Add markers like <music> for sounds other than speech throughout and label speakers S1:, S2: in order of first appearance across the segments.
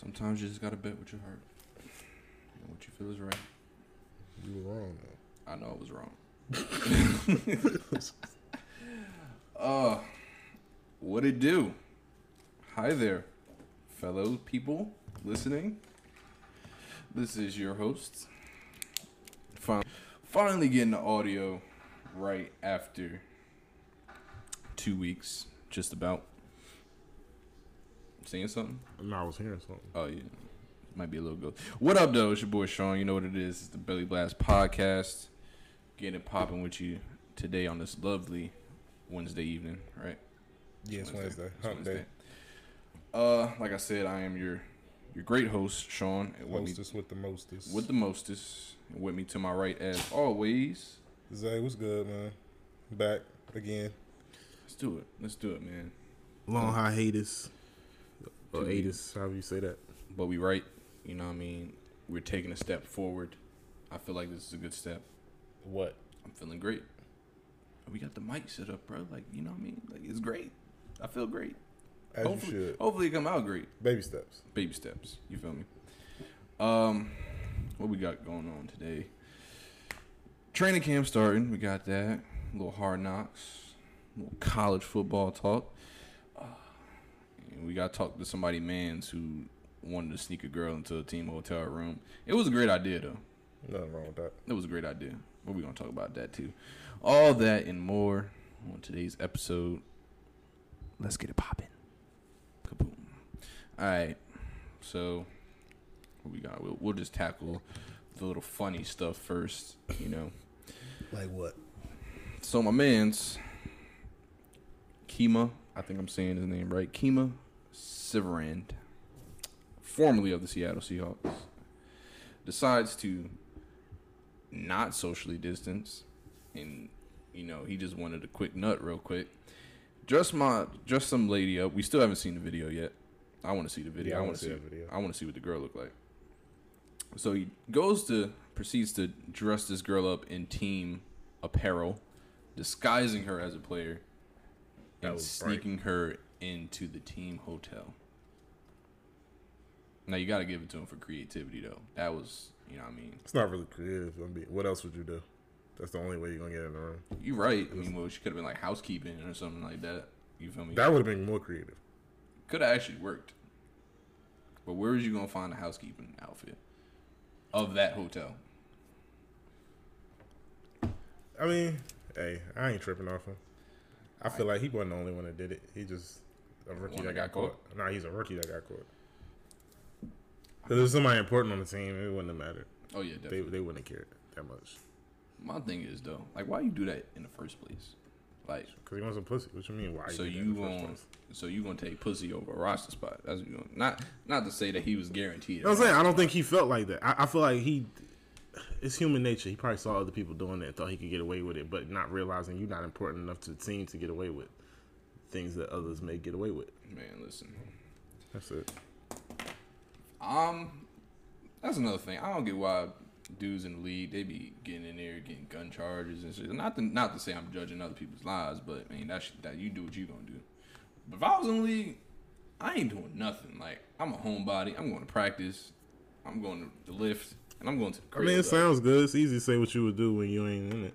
S1: Sometimes you just gotta bet with your heart. And what you feel is right.
S2: You were wrong though.
S1: I know I was wrong. <laughs> uh, what it do? Hi there, fellow people listening. This is your host. Fin- finally getting the audio right after two weeks, just about. Saying something?
S2: No, I was hearing something.
S1: Oh yeah, might be a little good. What up, though? It's your boy Sean. You know what it is? It's the Belly Blast Podcast. Getting it popping with you today on this lovely Wednesday evening, right?
S2: Yes, Wednesday.
S1: It's
S2: Hump
S1: Wednesday.
S2: day.
S1: Uh, like I said, I am your your great host, Sean. And with me,
S2: with the mostest.
S1: with the mostest. And with me to my right, as always.
S2: Zay, what's good, man? Back again.
S1: Let's do it. Let's do it, man.
S2: Long hiatus. Or
S1: Two
S2: hiatus, however you say that.
S1: But we right. You know what I mean? We're taking a step forward. I feel like this is a good step.
S2: What?
S1: I'm feeling great. We got the mic set up, bro. Like, you know what I mean? Like, it's great. I feel great.
S2: As
S1: hopefully,
S2: you should.
S1: hopefully it come out great.
S2: Baby steps.
S1: Baby steps. You feel me? Um, what we got going on today? Training camp starting. We got that. A little hard knocks. A little college football talk. And we got to talk to somebody mans who wanted to sneak a girl into a team hotel room. It was a great idea though.
S2: Nothing wrong with that.
S1: It was a great idea. But we're gonna talk about that too. All that and more on today's episode. Let's get it popping. Kaboom. Alright. So what we got? We'll, we'll just tackle the little funny stuff first, you know.
S2: Like what?
S1: So my man's Kemah, I think I'm saying his name right. Kemah Siverand, formerly of the Seattle Seahawks, decides to not socially distance, and you know he just wanted a quick nut real quick. Dress my, dress some lady up. We still haven't seen the video yet. I want to see the video.
S2: Yeah, I
S1: I
S2: wanna see
S1: see.
S2: video.
S1: I want to see what the girl looked like. So he goes to proceeds to dress this girl up in team apparel, disguising her as a player, and
S2: was bright.
S1: sneaking her into the team hotel. Now you got to give it to him for creativity, though. That was, you know, what I mean,
S2: It's not really creative. I mean, what else would you do? That's the only way you're gonna get in the room.
S1: You're right. I mean, well, she could have been like housekeeping or something like that. You feel me?
S2: That would have been more creative.
S1: could have actually worked. But where is you gonna find a housekeeping outfit of that hotel?
S2: I mean, hey, I ain't tripping off him. I feel like he wasn't the only one that did it. He just a rookie that
S1: that
S2: got
S1: got
S2: caught. Nah, he's a rookie that got caught. If there's somebody important on the team, it wouldn't have mattered.
S1: Oh yeah,
S2: They
S1: definitely.
S2: they wouldn't have cared that much.
S1: My thing is though, like, why you do that in the first place? Like,
S2: Cause he wants some pussy. What you mean? Why?
S1: so you
S2: in
S1: going so you gonna take pussy over a roster spot? That's what you gonna, not not to say that he was guaranteed.
S2: Know I'm saying? I don't think he felt like that. I, I feel like he, it's human nature. He probably saw other people doing it and thought he could get away with it, but not realizing you're not important enough to the team to get away with things that others may get away with.
S1: Man, listen.
S2: That's it.
S1: Um, that's another thing. I don't get why dudes in the league they be getting in there getting gun charges and shit. Not to not to say I'm judging other people's lives, but I mean that's that you do what you gonna do. But if I was in the league, I ain't doing nothing. Like I'm a homebody. I'm going to practice. I'm going to the lift, and I'm going to the
S2: I mean, it
S1: Like,
S2: sounds good. It's easy to say what you would do when you ain't in it.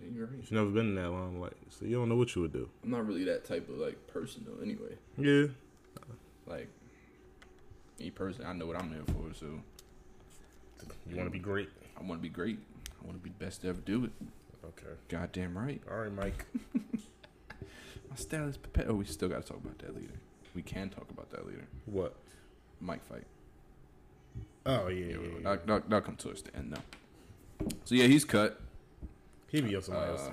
S1: yeah, you're right.
S2: You've never been in that long, like so you don't know what you would do.
S1: I'm not really that type of like person though. Anyway,
S2: Yeah,
S1: like me personally, I know what I'm there for. So
S2: you want to be great.
S1: I want to be great. I want to be the best to ever do it.
S2: Okay.
S1: Goddamn right.
S2: All right, Mike. <laughs> <laughs>
S1: My style is prepared. Oh, we still got to talk about that later. We can talk about that later.
S2: What?
S1: Mike fight.
S2: Oh yeah, yeah.
S1: Yeah. That'll, that'll, that'll come towards the end, though. So yeah, he's cut.
S2: He be on somebody
S1: Uh,
S2: else.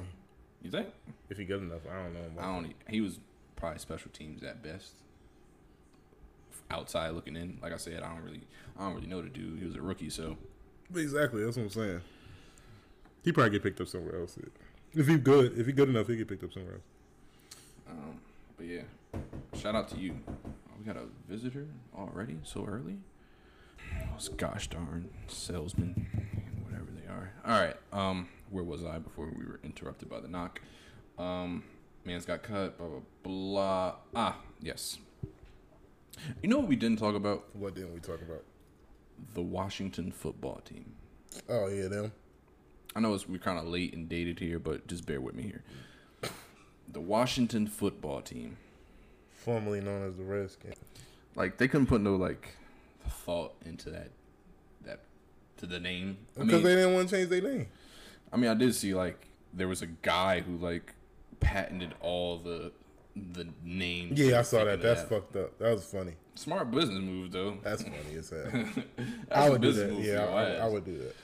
S1: You think?
S2: if he good enough. I don't know.
S1: I don't. He was probably special teams at best. Outside looking in, like I said, I don't really, I don't really know the dude. He was a rookie, so
S2: Exactly. That's what I'm saying. He probably get picked up somewhere else. If he good, if he good enough, he get picked up somewhere else.
S1: Um, but yeah, shout out to you. Oh, we got a visitor already, so early. Those gosh darn salesmen, whatever they are. All right, um, where was I before we were interrupted by the knock? Um, man's got cut. Blah blah blah. Ah, yes. You know what we didn't talk about?
S2: What didn't we talk about?
S1: The Washington football team.
S2: Oh yeah, them.
S1: I know it's, we're kind of late and dated here, but just bear with me here. The Washington football team.
S2: Formerly known as the Redskins.
S1: Like they couldn't put no like thought into that that to the name. I
S2: Because
S1: mean,
S2: they didn't want to change their name.
S1: I mean, I did see like there was a guy who like patented all the the names.
S2: Yeah, I saw that. That's
S1: of.
S2: fucked up. That was funny.
S1: smart business move though.
S2: That's funny as hell. <laughs> I would do that. Yeah, I, I would do that.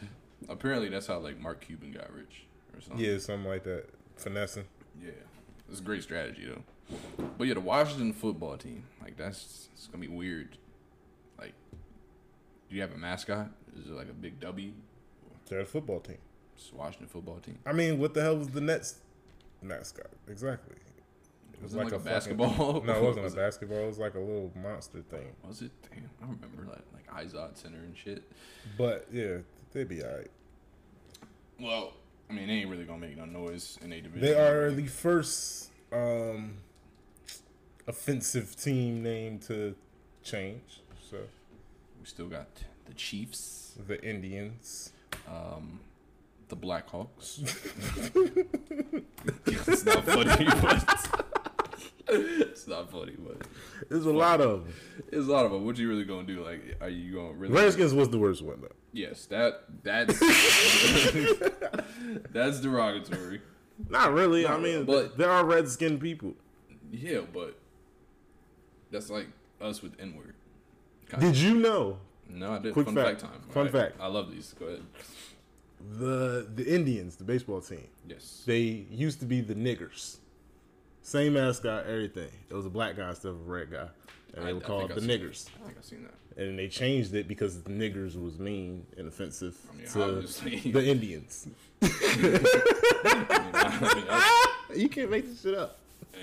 S1: Apparently, that's how like Mark Cuban got rich or something.
S2: Yeah, something like that. Finessing.
S1: Yeah, it's a great strategy though. But yeah, the Washington football team, like that's it's gonna be weird. Like, do you have a mascot? Is it like a big W?
S2: They're a football team.
S1: It's Washington football team.
S2: I mean, what the hell was the Nets mascot? Exactly. It
S1: Was it like a
S2: fucking-
S1: basketball?
S2: no, it wasn't <laughs>
S1: Was
S2: a basketball. It was like a little monster thing.
S1: Was it? Damn, I remember that like Izod Center and shit.
S2: But yeah, they'd be alright.
S1: Well, I mean, they ain't really gonna make no noise in a division.
S2: They are the first um, offensive team name to change. So
S1: We still got the Chiefs,
S2: the Indians.
S1: um, the Blackhawks. <laughs> it's not funny, but it's not funny, but
S2: There's a lot of them.
S1: it's a lot of them. What you really gonna do? Like, are you gonna really?
S2: Redskins was the worst one though.
S1: Yes, that that's <laughs> <laughs> that's derogatory.
S2: Not really.
S1: No,
S2: I mean,
S1: but-
S2: there are redskin people.
S1: Yeah, but that's like us with N word.
S2: Did you know
S1: No, I did.
S2: Quick
S1: Fun
S2: fact.
S1: fact, time.
S2: Fun
S1: All
S2: fact.
S1: I love these. Go ahead.
S2: the the Indians, the baseball team,
S1: Yes.
S2: they used to be the niggers. Same mascot, everything. It was a black guy instead of a red guy, and they were
S1: I
S2: called the niggers.
S1: I think I've seen that.
S2: And they changed it because the niggers was mean and offensive
S1: I mean,
S2: to
S1: obviously.
S2: the Indians. <laughs>
S1: I mean, I mean, I- <laughs>
S2: You can't make this shit up.
S1: hey,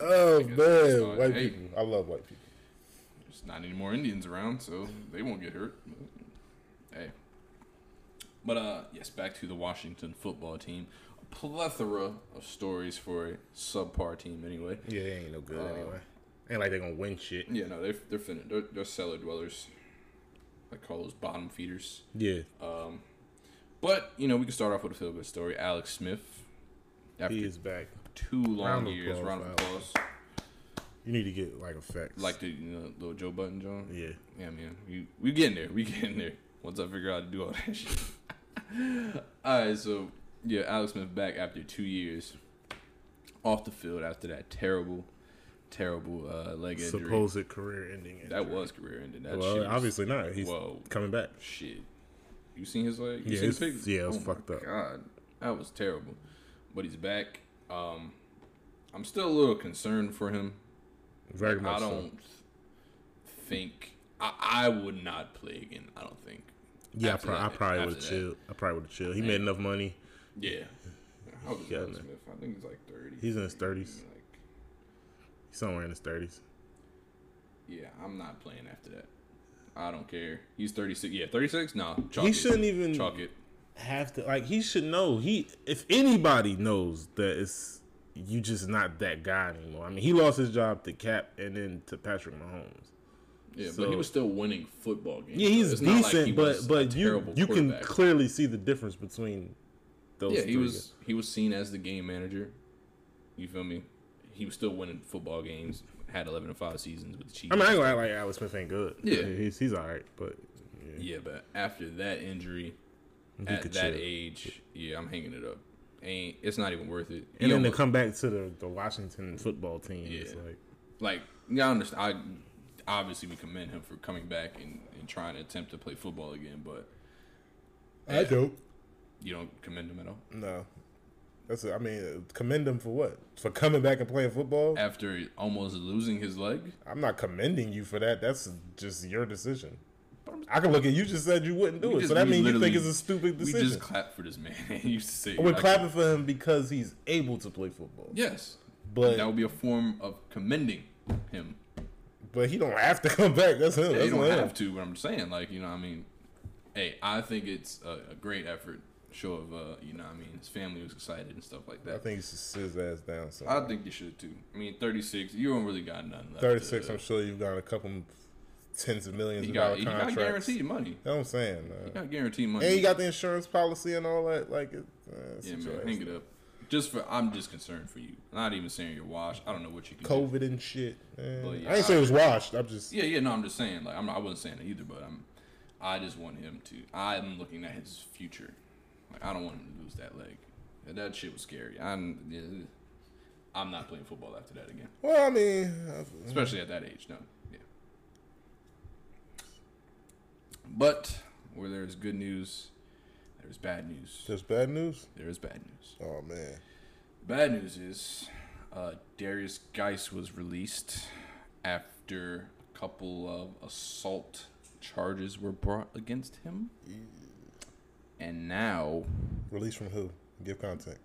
S2: Oh
S1: guess that's fine.
S2: man, white
S1: Hey.
S2: people. I love white people.
S1: There's not any more Indians around, so they won't get hurt. Hey. But uh, yes, back to the Washington football team. A plethora of stories for a subpar team, anyway.
S2: Yeah, they ain't no good
S1: Uh,
S2: anyway. Ain't like they're gonna win shit.
S1: Yeah, no, they're they're fin- they're, they're cellar dwellers. I call those bottom feeders.
S2: Yeah,
S1: Um, but you know, we can start off with a feel good story. Alex Smith, after
S2: he is back.
S1: two long
S2: Round
S1: years,
S2: applause
S1: round of
S2: for
S1: applause.
S2: You need to get like effects.
S1: Like the you know, little Joe Budden, John.
S2: yeah,
S1: Yeah, man, we we getting there. We <laughs> getting there. Once I figure out how to do all that shit. <laughs> all right, so yeah, Alex Smith back after two years off the field after that terrible, terrible uh, leg injury.
S2: supposed career-ending.
S1: that was career ending. That
S2: well,
S1: shit was-
S2: obviously not. He's
S1: whoa,
S2: coming back.
S1: shit. You seen his leg? You
S2: Yeah,
S1: seen
S2: it's-
S1: pictures?
S2: yeah, it was
S1: Oh
S2: fucked up.
S1: God, that was terrible. But he's back. Um, I'm still a little concerned for him.
S2: Very much
S1: I don't think I, I would not play again. I don't think.
S2: Yeah, I,
S1: after
S2: pro- I probably would have chilled. I probably would have chilled. He made enough money.
S1: Yeah. How old is
S2: Yeah.
S1: Smith? I think he's like 30.
S2: He's in his 30s.
S1: Like,
S2: Somewhere in his thirties.
S1: yeah, I'm not playing after that. I don't care. He's 36. Yeah, 36? No. Chalk
S2: He
S1: it.
S2: shouldn't even
S1: Chalk it.
S2: have to. Like he should know. He if anybody knows that it's you just not that guy anymore. I mean, he lost his job to Kaep and then to Patrick Mahomes.
S1: Yeah,
S2: So-
S1: but he was still winning football games.
S2: Yeah, he's
S1: not like
S2: decent,
S1: he
S2: but but you you can clearly see the difference between those.
S1: Yeah, he was he was seen as the game manager. You feel me? He was still winning football games. Had eleven and five seasons with the Chiefs.
S2: I mean, I ain't gonna act like Alex Smith ain't good.
S1: Yeah.
S2: he's he's all right, but yeah,
S1: yeah, but after that injury,
S2: he
S1: at that
S2: chill.
S1: age, yeah, I'm hanging it up. Ain't it's not even worth it.
S2: And
S1: He
S2: then to come back to the, the Washington football team, it's
S1: Yeah.
S2: like
S1: like yeah, I understand. I obviously we commend him for coming back and, and trying to attempt to play football again, but
S2: I don't.
S1: you don't commend him at all
S2: No, that's I mean, uh, commend him for what? For coming back and playing football.
S1: after almost losing his leg.
S2: I'm not commending you for that. That's just your decision. I can look at you. Just said you wouldn't do it,
S1: just-
S2: so that means you think it's a stupid decision.
S1: We just clap for this man. he used to say
S2: We're
S1: like,
S2: clapping for him because he's able to play football.
S1: Yes,
S2: But-
S1: that would be a form of commending him.
S2: But he don't have to come back. That's him.
S1: Yeah,
S2: That's
S1: you don't
S2: him.
S1: have to, but I'm saying, like, you know, I mean, hey, I think it's a, a great effort show of uh, you know, what I mean, his family was excited and stuff like that.
S2: I think he should sit his ass down. So
S1: I think you should too. I mean, 36, you don't really got nothing left.
S2: 36.
S1: to-
S2: I'm sure you've got a couple tens of millions of
S1: got,
S2: dollar
S1: he got guaranteed money.
S2: You know what I'm saying?
S1: He
S2: Uh,
S1: got guaranteed money.
S2: and you got the insurance policy and all that. Like, it, uh,
S1: yeah, man, hang it up. Just for, I'm just concerned for you. Not even saying you're washed. I don't know what you can do.
S2: COVID and shit. man.
S1: Yeah,
S2: I ain't say it was washed. I'm just
S1: Yeah, yeah, no, I'm just saying. Like, I'm not, I wasn't saying it either, but I'm. I just want him to. I'm looking at his future. Like, I don't want him to lose that leg. That shit was scary. I'm. I'm not playing football after that again,
S2: well. I mean, uh,
S1: especially at that age. No, yeah. But where there's good news, there's bad news.
S2: just bad news.
S1: There is bad news.
S2: Oh man.
S1: Bad news is uh, Derrius Guice was released after a couple of assault charges were brought against him. And now
S2: Released from who? Give contact.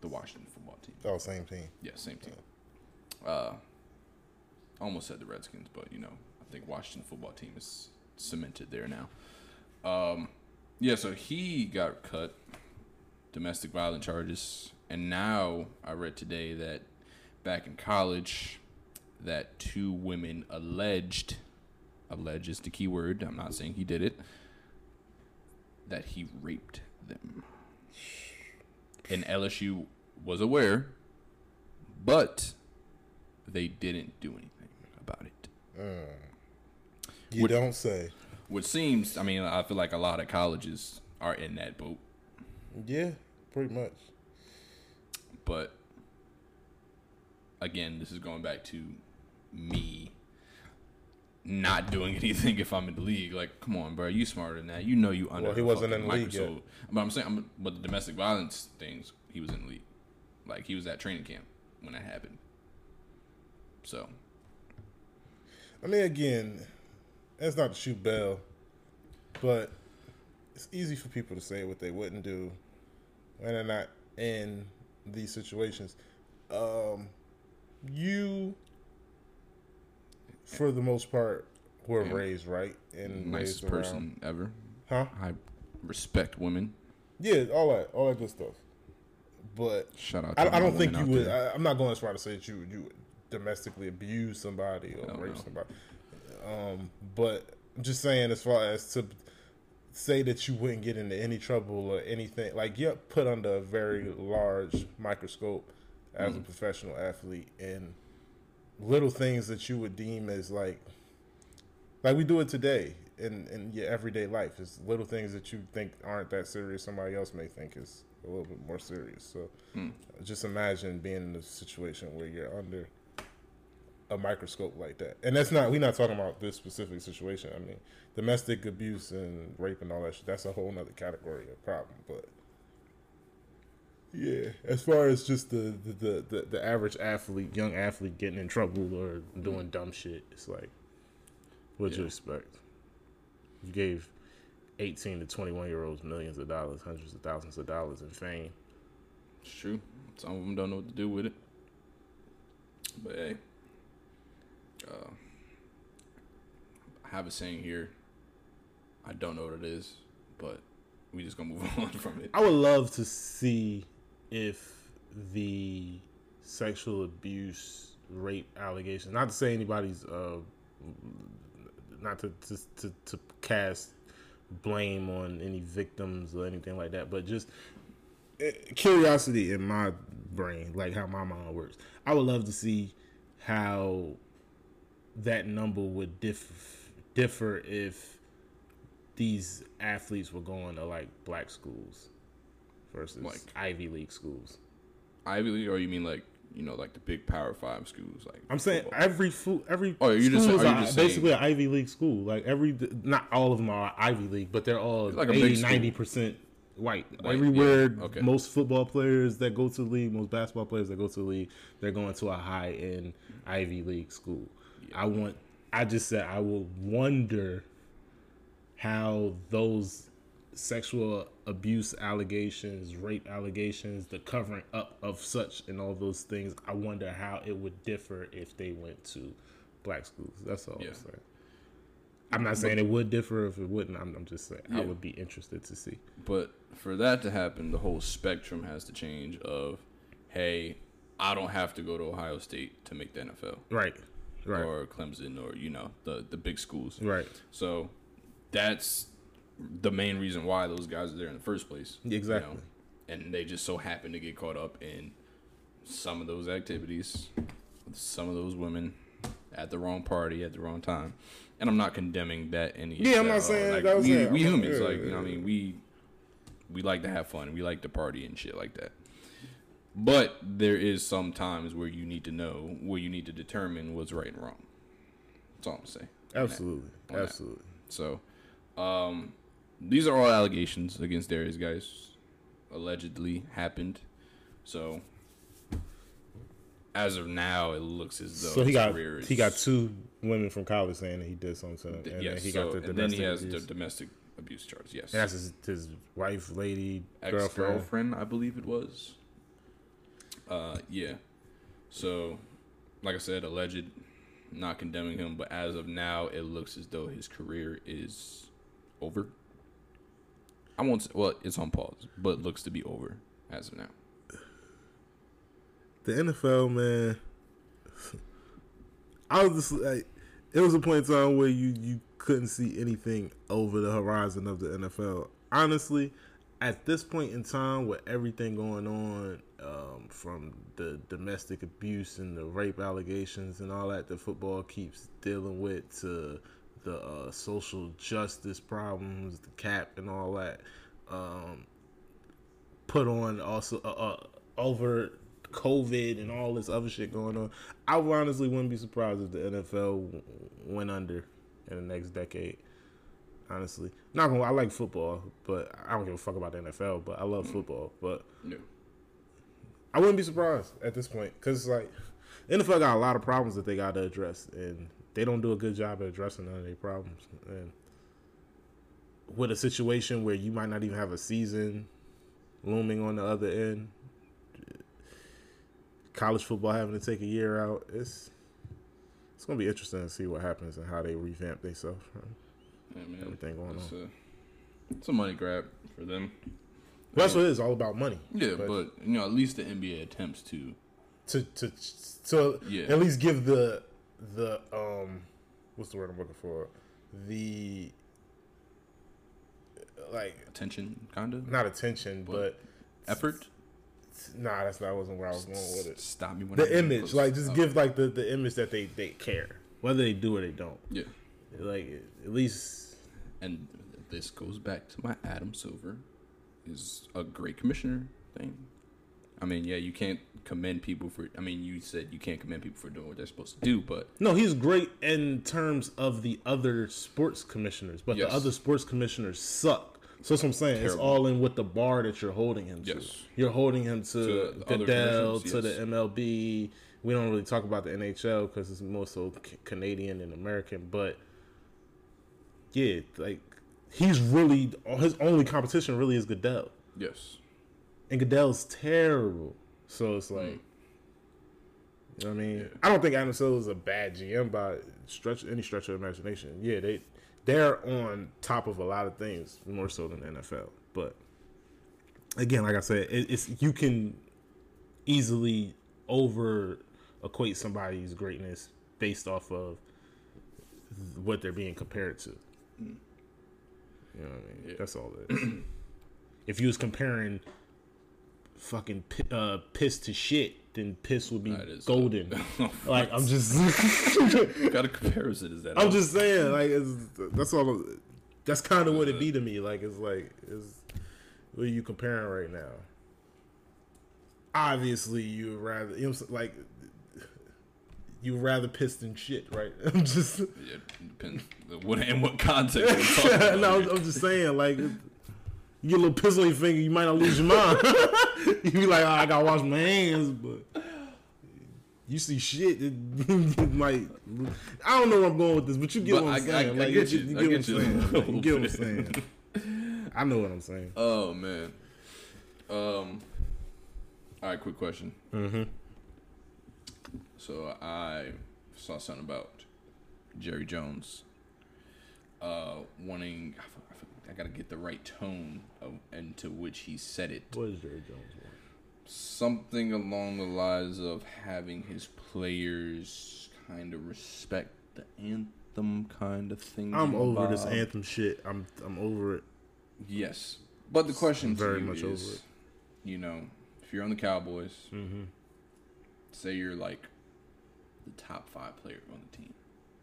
S1: the Washington football team.
S2: Oh, same team.
S1: Yeah, same team. Uh, almost said the Redskins, but you know, I think Washington football team is cemented there now. Um, yeah, so he got cut, domestic violence charges, and now I read today that back in college, that two women alleged, alleged is the key word. I'm not saying he did it. That he raped them, and LSU was aware, but they didn't do anything about it.
S2: You
S1: Would-
S2: don't say.
S1: Which seems, I mean, I feel like a lot of colleges are in that boat,
S2: Yeah, pretty much.
S1: but again, this is going back to me not doing <laughs> anything if I'm in the league. Like, come on, bro, you smarter than that. You know you under.
S2: Well, he wasn't in the league yet.
S1: But I'm saying, I'm, but the domestic violence things, he was in the league. Like he was at training camp when that happened. So
S2: I mean, again, that's not to shoot Bell, but it's easy for people to say what they wouldn't do when they're not in these situations. Um, you, for the most part, were
S1: Yeah.
S2: raised right and
S1: nicest
S2: raised
S1: person ever.
S2: huh?
S1: I respect women.
S2: Yeah, all that, all that good stuff. But
S1: Shout out.
S2: I, I don't think you would.
S1: there.
S2: I, I'm not going as far to say that you would- you would domestically abuse somebody or rape
S1: no.
S2: somebody. Um, but I'm just saying, as far as to say that you wouldn't get into any trouble or anything, like you're put under a very large microscope as
S1: Mm-hmm.
S2: a professional athlete, and little things that you would deem as like, like we do it today in in your everyday life. It's little things that you think aren't that serious. Somebody else may think is a little bit more serious. So
S1: Mm.
S2: just imagine being in a situation where you're under a microscope like that. And that's not we're not talking about this specific situation. I mean, domestic abuse and rape and all that shit, that's a whole nother category of problem. But yeah, as far as just the the, the, the, the average athlete, young athlete getting in trouble or doing dumb shit, it's like what'd you expect? You gave eighteen to twenty one year olds millions of dollars, hundreds of thousands of dollars in fame.
S1: It's true. Some of them don't know what to do with it. But hey, uh, I have a saying here. I don't know what it is, but we just gonna move <laughs> on from it.
S2: I would love to see if the sexual abuse, rape allegations. Not to say anybody's, uh, not to to, to to cast blame on any victims or anything like that, but just eh, curiosity in my brain, like how my mind works. I would love to see how that number would diff- differ if these athletes were going to like black schools versus
S1: Like-
S2: Ivy League schools.
S1: Ivy League, or you mean like you know like the big Power Five schools? Like
S2: I'm saying
S1: football?
S2: every every
S1: Oh, you're just-
S2: school is
S1: are you
S2: a-
S1: just
S2: basically an Ivy League school. Like every not all of them are Ivy League, but they're all
S1: Like a big
S2: 80 90 percent white.
S1: White,
S2: Everywhere
S1: yeah, okay.
S2: most football players that go to the league, most basketball players that go to the league, they're going to a high end Ivy League school. I want I just said I will wonder how those sexual abuse allegations, rape allegations, the covering up of such and all those things, I wonder how it would differ if they went to black schools. That's all
S1: Yeah.
S2: I'm saying. I'm not saying it would differ if it wouldn't. I'm, I'm just saying I would be interested to see.
S1: But for that to happen, the whole spectrum has to change. Of, hey, I don't have to go to Ohio State to make the NFL,
S2: Right, right,
S1: or Clemson, or you know the the big schools.
S2: right.
S1: So that's the main reason why those guys are there in the first place. you know?
S2: Exactly.
S1: And they just so happen to get caught up in some of those activities, with some of those women at the wrong party at the wrong time. And I'm not condemning that any.
S2: Yeah, I'm not saying
S1: like,
S2: that was
S1: we,
S2: it.
S1: we humans,
S2: yeah,
S1: like you know, what I mean, we we like to have fun, we like to party and shit like that. But there is some times where you need to know, where you need to determine what's right and wrong. That's all I'm saying.
S2: Absolutely,
S1: that.
S2: absolutely.
S1: So, um, these are all allegations against Derrius Guice. Allegedly happened. So, as of now, it looks as though
S2: So he
S1: his
S2: got
S1: career is,
S2: he got two women from college saying that he did something to them, and
S1: yes,
S2: then he
S1: so,
S2: got the
S1: and then
S2: domestic
S1: he has
S2: abuse.
S1: the domestic abuse charges. Yes,
S2: and that's his, his wife, lady,
S1: ex
S2: girlfriend.
S1: girlfriend, I believe it was. Uh, yeah. So, like I said, alleged, not condemning him, but as of now, it looks as though his career is over. I won't. Say, well, it's on pause, but looks to be over as of now.
S2: The NFL, man. <laughs> I was just like, it was a point in time where you you couldn't see anything over the horizon of the NFL. Honestly, at this point in time, with everything going on, um, from the domestic abuse and the rape allegations and all that, that football keeps dealing with, to the uh, social justice problems, the cap and all that. Um, put on also uh, uh, over COVID and all this other shit going on. I honestly wouldn't be surprised if the NFL went under in the next decade. Honestly, not gonna. I like football, but I don't give a fuck about the NFL. But I love football. But
S1: Yeah.
S2: I wouldn't be surprised at this point because like the NFL got a lot of problems that they got to address, and they don't do a good job at addressing none of their problems. And with a situation where you might not even have a season looming on the other end, college football having to take a year out, it's it's gonna be interesting to see what happens and how they revamp themselves.
S1: Yeah, man.
S2: Everything going
S1: it's A, it's a money grab for them.
S2: That's what it is all about money.
S1: Yeah,
S2: But-
S1: but, you know, at least the NBA attempts to.
S2: to to to
S1: Yeah.
S2: at least give the the um what's the word I'm looking for the like
S1: Attention, kind of
S2: not attention but
S1: effort.
S2: nah that's not wasn't where I was going with it
S1: Stop me when I
S2: the
S1: get
S2: image like just give like the the image that they they care whether they do or they don't
S1: Yeah,
S2: like at least
S1: and this goes back to my Adam Silver is a great commissioner thing. I mean, yeah, you can't commend people for. I mean, you said you can't commend people for doing what they're supposed to do, but
S2: no he's great in terms of the other sports commissioners but
S1: Yes.
S2: the other sports commissioners suck so that's what I'm saying. It's all in with the bar that you're holding him to. You're holding him to,
S1: To
S2: Goodell, to the. MLB. We don't really talk about the NHL because it's more so Canadian and American. But yeah, like he's really his only competition really is Goodell,
S1: yes,
S2: and Goodell's terrible. So it's like, mm. you know what I mean?
S1: Yeah.
S2: I don't think Adam Silver is a bad GM by stretch any stretch of imagination. Yeah, they they're on top of a lot of things more so than the NFL. But again, like I said, it, it's you can easily over equate somebody's greatness based off of what they're being compared to. Mm. You know what I mean?
S1: Yeah.
S2: That's all it is. <clears throat> if you was comparing fucking pi- uh, piss to shit, then piss would be
S1: That is-
S2: golden. <laughs> like I'm just,
S1: got a <laughs> comparison is that?
S2: I'm just saying, like it's, that's all. That's kind of what it be to me. Like it's like is what are you comparing right now? Obviously, you would rather you know what I'm saying? like you rather piss than shit, right? <laughs> I'm just
S1: Yeah, depends. What in what context? are <laughs> talking about
S2: no, I'm? I'm just saying, like, you get a little piss on your finger, you might not lose your mind. <laughs> you be like, oh, I gotta wash my hands, but you see shit, it, like, I don't know where I'm going with this, but you get
S1: But
S2: what I'm
S1: I- I-
S2: saying.
S1: I
S2: like,
S1: get you. I
S2: what
S1: get
S2: I'm
S1: you.
S2: saying. You get what I'm saying. I know what I'm saying.
S1: Oh man. Um. All right. Quick question.
S2: Mm-hmm.
S1: So I saw something about Jerry Jones uh, wanting. I gotta get the right tone of, into which he said it.
S2: What is Jerry Jones want?
S1: Something along the lines of having his players kind of respect the anthem, kind of thing.
S2: I'm over this anthem shit. I'm I'm over it.
S1: Yes, but the question
S2: Very
S1: to you
S2: much
S1: is,
S2: over it.
S1: you know, if you're on the Cowboys,
S2: Mm-hmm.
S1: Say you're like the top five player on the team.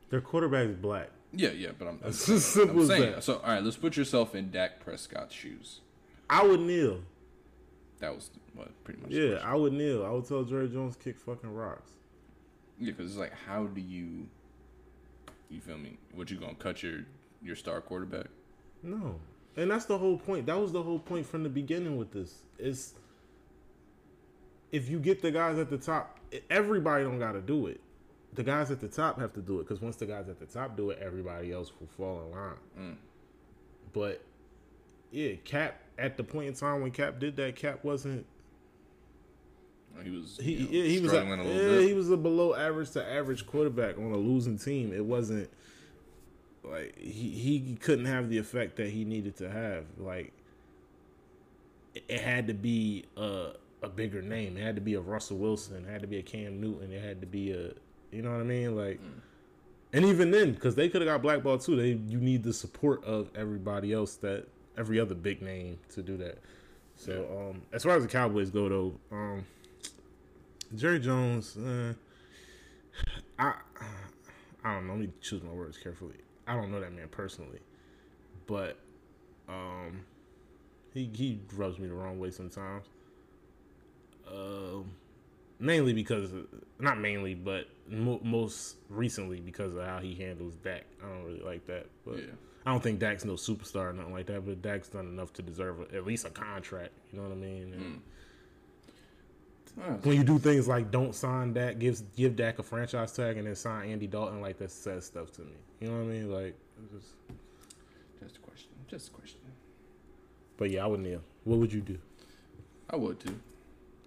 S2: Their quarterback is black.
S1: Yeah, yeah, but I'm, <laughs> I'm,
S2: simple
S1: I'm saying.
S2: that.
S1: So, all right, let's put yourself in Dak Prescott's shoes.
S2: I would kneel.
S1: That was what pretty much.
S2: Yeah. I would kneel. I would tell Jerry Jones kick fucking rocks.
S1: yeah, because it's like, how do you, you feel me? What you gonna cut your your star quarterback?
S2: No. And that's the whole point. That was the whole point from the beginning with this. Is if you get the guys at the top, everybody don't got to do it. The guys at the top have to do it because once the guys at the top do it, everybody else will fall in line.
S1: Mm.
S2: But yeah, Kaep at the point in time when Kaep did that, Kaep wasn't
S1: He was
S2: he
S1: you know,
S2: yeah, he was a,
S1: a,
S2: yeah,
S1: bit.
S2: he was a below average to average quarterback on a losing team. It wasn't like he he couldn't have the effect that he needed to have. Like it, it had to be a a bigger name. It had to be a Russell Wilson. It had to be a Cam Newton. It had to be a you know what I mean like. And even then, because they could have got blackballed too, they you need the support of everybody else that every other big name to do that. So um, as far as the Cowboys go, though, um, Jerry Jones, uh, I I don't know. Let me choose my words carefully. I don't know that man personally, but um, he he rubs me the wrong way sometimes. Um, mainly because not mainly, but mo- most recently because of how he handles Dak. I don't really like that, but.
S1: Yeah.
S2: I don't think Dak's no superstar or nothing like that, but Dak's done enough to deserve a, at least a contract. You know what I mean? And
S1: Ah,
S2: When you do things like don't sign Dak, gives give Dak a franchise tag, and then sign Andy Dalton, like that says stuff to me. You know what I mean? Like, just,
S1: Just a question. Just a question.
S2: but yeah, I would kneel. What would you do,
S1: I would too.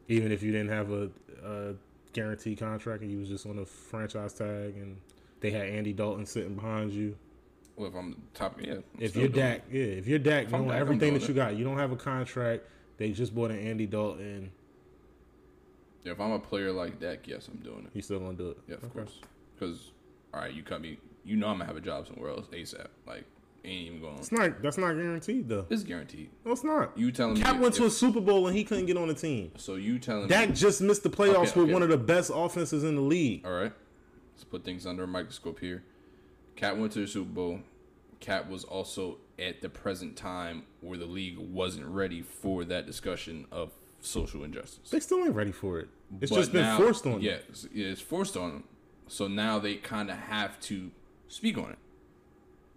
S2: Even if you didn't have a, a guaranteed contract and you was just on a franchise tag, and they had Andy Dalton sitting behind you?
S1: Well, if I'm top, yeah. I'm
S2: If you're Dak, yeah, if you're Dak,
S1: If
S2: knowing
S1: Dak,
S2: everything that you got, you don't have a contract. They just bought an Andy Dalton.
S1: Yeah, if I'm a player like Dak, yes, I'm doing it.
S2: You still gonna do it?
S1: Yeah, of
S2: Okay.
S1: course. Because, all right, you cut me. You know I'm gonna have a job somewhere else ASAP. Like, ain't even going.
S2: It's not. That's not guaranteed though.
S1: It's guaranteed.
S2: No, it's not.
S1: You telling
S2: me.
S1: Kaep me?
S2: went to a Super Bowl and he couldn't get on the team.
S1: so you telling
S2: Dak
S1: me?
S2: just missed the playoffs
S1: Okay,
S2: with
S1: okay.
S2: one of the best offenses in the league.
S1: All right, let's put things under a microscope here. Cat went to the Super Bowl. Cat was also at the present time where the league wasn't ready for that discussion of social injustice.
S2: They still ain't ready for it. It's
S1: But
S2: just been
S1: now-
S2: forced on them.
S1: Yeah, it's, yeah, it's forced on them. So now they kind of have to speak on it.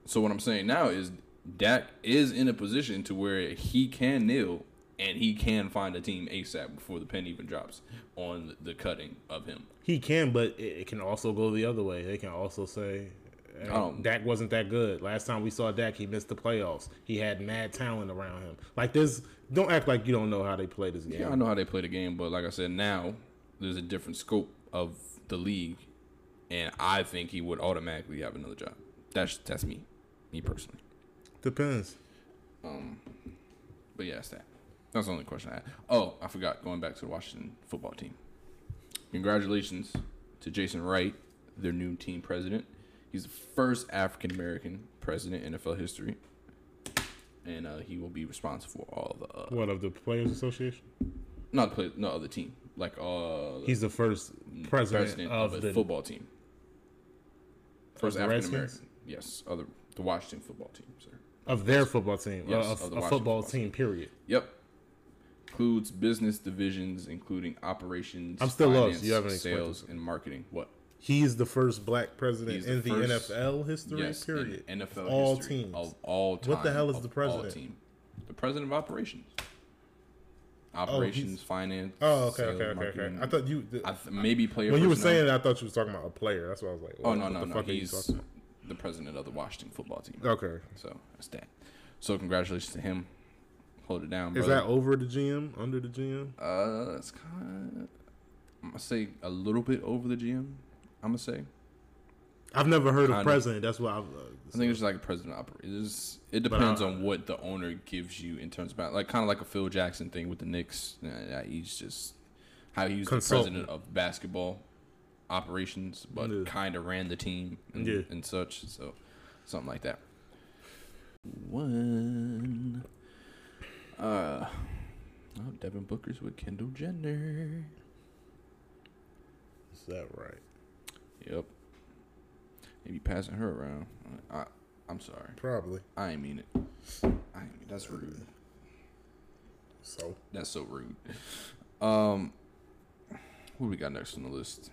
S1: So what I'm saying now is Dak is in a position to where he can kneel and he can find a team ASAP before the pen even drops on the cutting of him.
S2: He can, but it, can also go the other way. They can also say, hey,
S1: Oh.
S2: Dak wasn't that good. Last time we saw Dak, he missed the playoffs. He had mad talent around him. Like this, don't act like you don't know how they play this game.
S1: Yeah, I know how they play the game, but like I said, now there's a different scope of the league, and I think he would automatically have another job. That's that's me, me personally.
S2: Depends.
S1: But yeah, that's that. That's the only question I had. Oh, I forgot. Going back to the Washington football team. Congratulations to Jason Wright, their new team president. He's the first African American president in NFL history, and uh, he will be responsible for all the uh,
S2: What of the Players Association?
S1: not the play, no other team like uh
S2: He's the first president, of,
S1: a
S2: the
S1: football team. First African American. yes, other the Washington football team, sir.
S2: of their football team,
S1: Yes,
S2: uh,
S1: of the
S2: a, football
S1: football
S2: team. Period.
S1: Yep. Includes business divisions, including operations.
S2: I'm still lost. You haven't explained
S1: sales and marketing. What?
S2: He's the first black president
S1: the
S2: in the
S1: first-
S2: NFL history.
S1: yes,
S2: period.
S1: NFL
S2: all
S1: history
S2: teams.
S1: of all time.
S2: What the hell is the president?
S1: team? The president of operations. Operations, finance.
S2: Oh, okay,
S1: sales,
S2: okay, okay, okay. I thought you.
S1: I th- maybe player.
S2: when you were saying that, I thought you was talking about a player. That's why I was like,
S1: Oh
S2: what-
S1: no no
S2: the
S1: no!
S2: fuck are you
S1: He's the president of the Washington football team.
S2: Okay.
S1: So that's that. So congratulations to him. Hold it down,
S2: Is
S1: brother.
S2: that over the GM? Under the GM?
S1: Uh, it's kind of. I'm gonna say a little bit over the GM. I'm gonna say
S2: I've never heard of
S1: Kinda.
S2: president. That's why I've. Uh,
S1: I think it's like a president operator. It depends on what the owner gives you in terms of like kind of like a Phil Jackson thing with the Knicks. Yeah, he's just how he was
S2: Consultant.
S1: the president of basketball operations, but
S2: Yeah.
S1: kind of ran the team and,
S2: Yeah.
S1: and such. So something like that. One. Uh, oh, Devin Booker's with Kendall Jenner.
S2: is that right?
S1: Yep. Maybe passing her around. I, I'm sorry.
S2: Probably.
S1: I ain't mean it. I ain't mean that's rude.
S2: So
S1: That's so rude. Um, what do we got next on the list?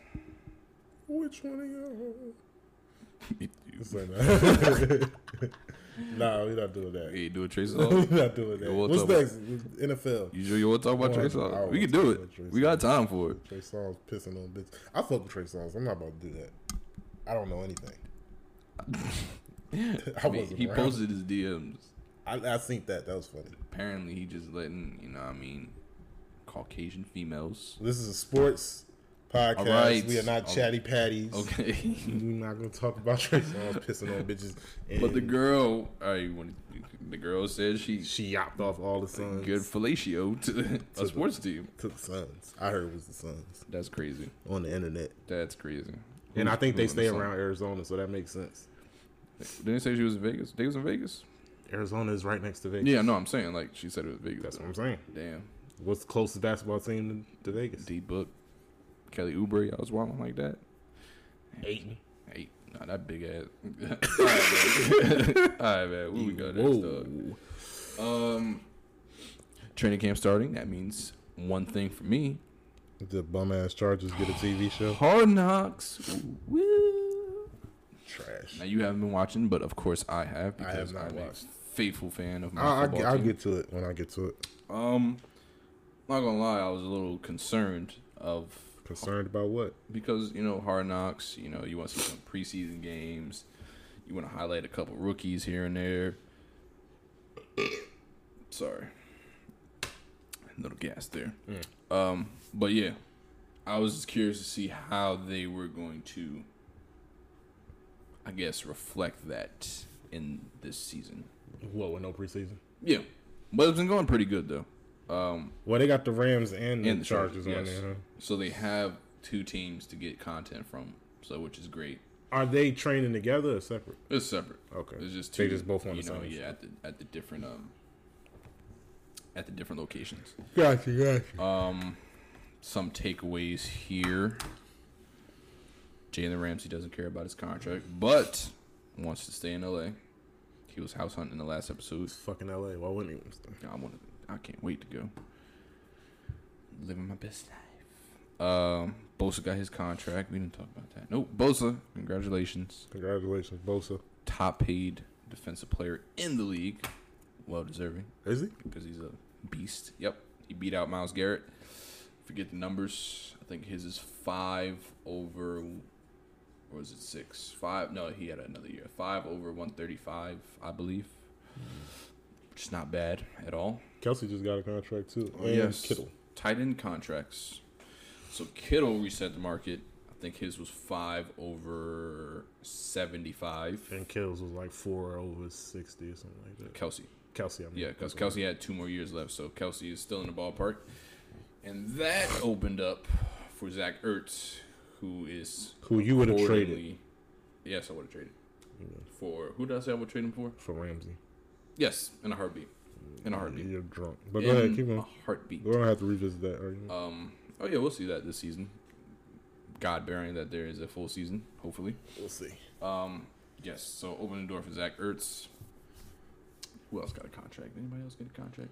S2: Which one of y'all? <laughs>
S1: You-
S2: Say that. <laughs> nah, we're not doing that.
S1: Hey, do a Trace <laughs>
S2: we're not doing that. What's next? NFL.
S1: You sure you want to talk about
S2: Trey
S1: Songz? We can do it. We got time for it.
S2: Trey Songz pissing on bitches. I fuck with Trey Songz. I'm not about to do that. I don't know anything. I wasn't
S1: he
S2: around.
S1: posted his DMs.
S2: I, I think that that was funny.
S1: Apparently, he just letting you know. what I mean, Caucasian females.
S2: This is a sports podcast.
S1: All right.
S2: We are not
S1: Oh,
S2: chatty patties.
S1: Okay. <laughs>
S2: We're not gonna talk about Trey Songz pissing on bitches. And
S1: But the girl, I when the girl said she
S2: she yapped off all the Suns.
S1: good fellatio to
S2: To
S1: a
S2: the-
S1: sports team.
S2: to the Suns. I heard it was the Suns
S1: That's crazy.
S2: on the internet,
S1: That's crazy.
S2: and I think they
S1: the
S2: stay around Arizona, so that makes sense.
S1: Didn't they say she was in Vegas? They was in Vegas.
S2: Arizona is right next to Vegas.
S1: Yeah, no, I'm saying like she said it was Vegas.
S2: that's what I'm saying.
S1: Damn.
S2: What's the closest basketball team to, to Vegas?
S1: D Book, Kelly Oubre. I was wilding like that.
S2: Ayton.
S1: Hey, nah, that big ass. <laughs> All right, man. All right, man. What we got next? Dog? Um, training camp starting. That means one thing for me.
S2: The bum ass Chargers get a TV show. <sighs>
S1: Hard Knocks. Woo.
S2: Trash.
S1: Now you haven't been watching, but of course I have
S2: I
S1: because
S2: have not
S1: I'm a
S2: watched.
S1: faithful fan of my
S2: I'll, I'll,
S1: football
S2: get, I'll
S1: team.
S2: get to it when I get to it.
S1: Um, not gonna lie, I was a little concerned of
S2: Concerned about what?
S1: because you know Hard Knocks. You know you want to see some preseason games. You want to highlight a couple rookies here and there. Sorry, little gas there. Um, but yeah, I was just curious to see how they were going to, I guess, reflect that in this season.
S2: What with no preseason?
S1: Yeah, but it's been going pretty good though. Um,
S2: Well, they got the Rams and the
S1: And the
S2: Chargers,
S1: Chargers,
S2: on
S1: yes.
S2: there. Huh?
S1: so they have two teams to get content from, so which is great.
S2: Are they training together or separate?
S1: It's separate.
S2: Okay.
S1: It's just
S2: They
S1: two.
S2: just both on
S1: you
S2: the
S1: know,
S2: same
S1: yeah, at the at the different um at the different locations.
S2: Gotcha, gotcha.
S1: Um, some takeaways here. Jalen Ramsey doesn't care about his contract, but wants to stay in LA. He was house hunting in the last episode.
S2: It's fucking LA. Why wouldn't he?
S1: I want to. I can't wait to go. Living my best life. Um, Bosa got his contract. We didn't talk about that. Nope. Bosa, congratulations.
S2: Congratulations, Bosa.
S1: Top paid defensive player in the league. Well deserving
S2: Is he?
S1: because he's a beast. Yep. He beat out Myles Garrett. Forget the numbers. I think his is five over. Or was it six? Five? No, he had another year. Five over 135, I believe. Which is not bad at all.
S2: Kelce just got a contract too.
S1: Oh,
S2: and
S1: yes.
S2: Kittle.
S1: Tight end contracts. So Kittle reset the market. I think his was five over seventy-five.
S2: And Kills was like four over sixty or something like that.
S1: Kelce,
S2: Kelce, I mean.
S1: yeah, because Kelce had two more years left, so Kelce is still in the ballpark, and that opened up for Zach Ertz, who is
S2: Who you would have traded
S1: Yes, I would have traded for who did I say I would trade him for?
S2: for Ramsey.
S1: Yes, in a heartbeat. In a heartbeat.
S2: You're drunk. But
S1: in
S2: go ahead, keep
S1: a
S2: going.
S1: heartbeat.
S2: We don't have to revisit that argument.
S1: Um. Oh yeah, we'll see that this season. God bearing that there is a full season, hopefully.
S2: we'll see.
S1: Um. Yes. So open the door for Zach Ertz. Who else got a contract? Anybody else get a contract?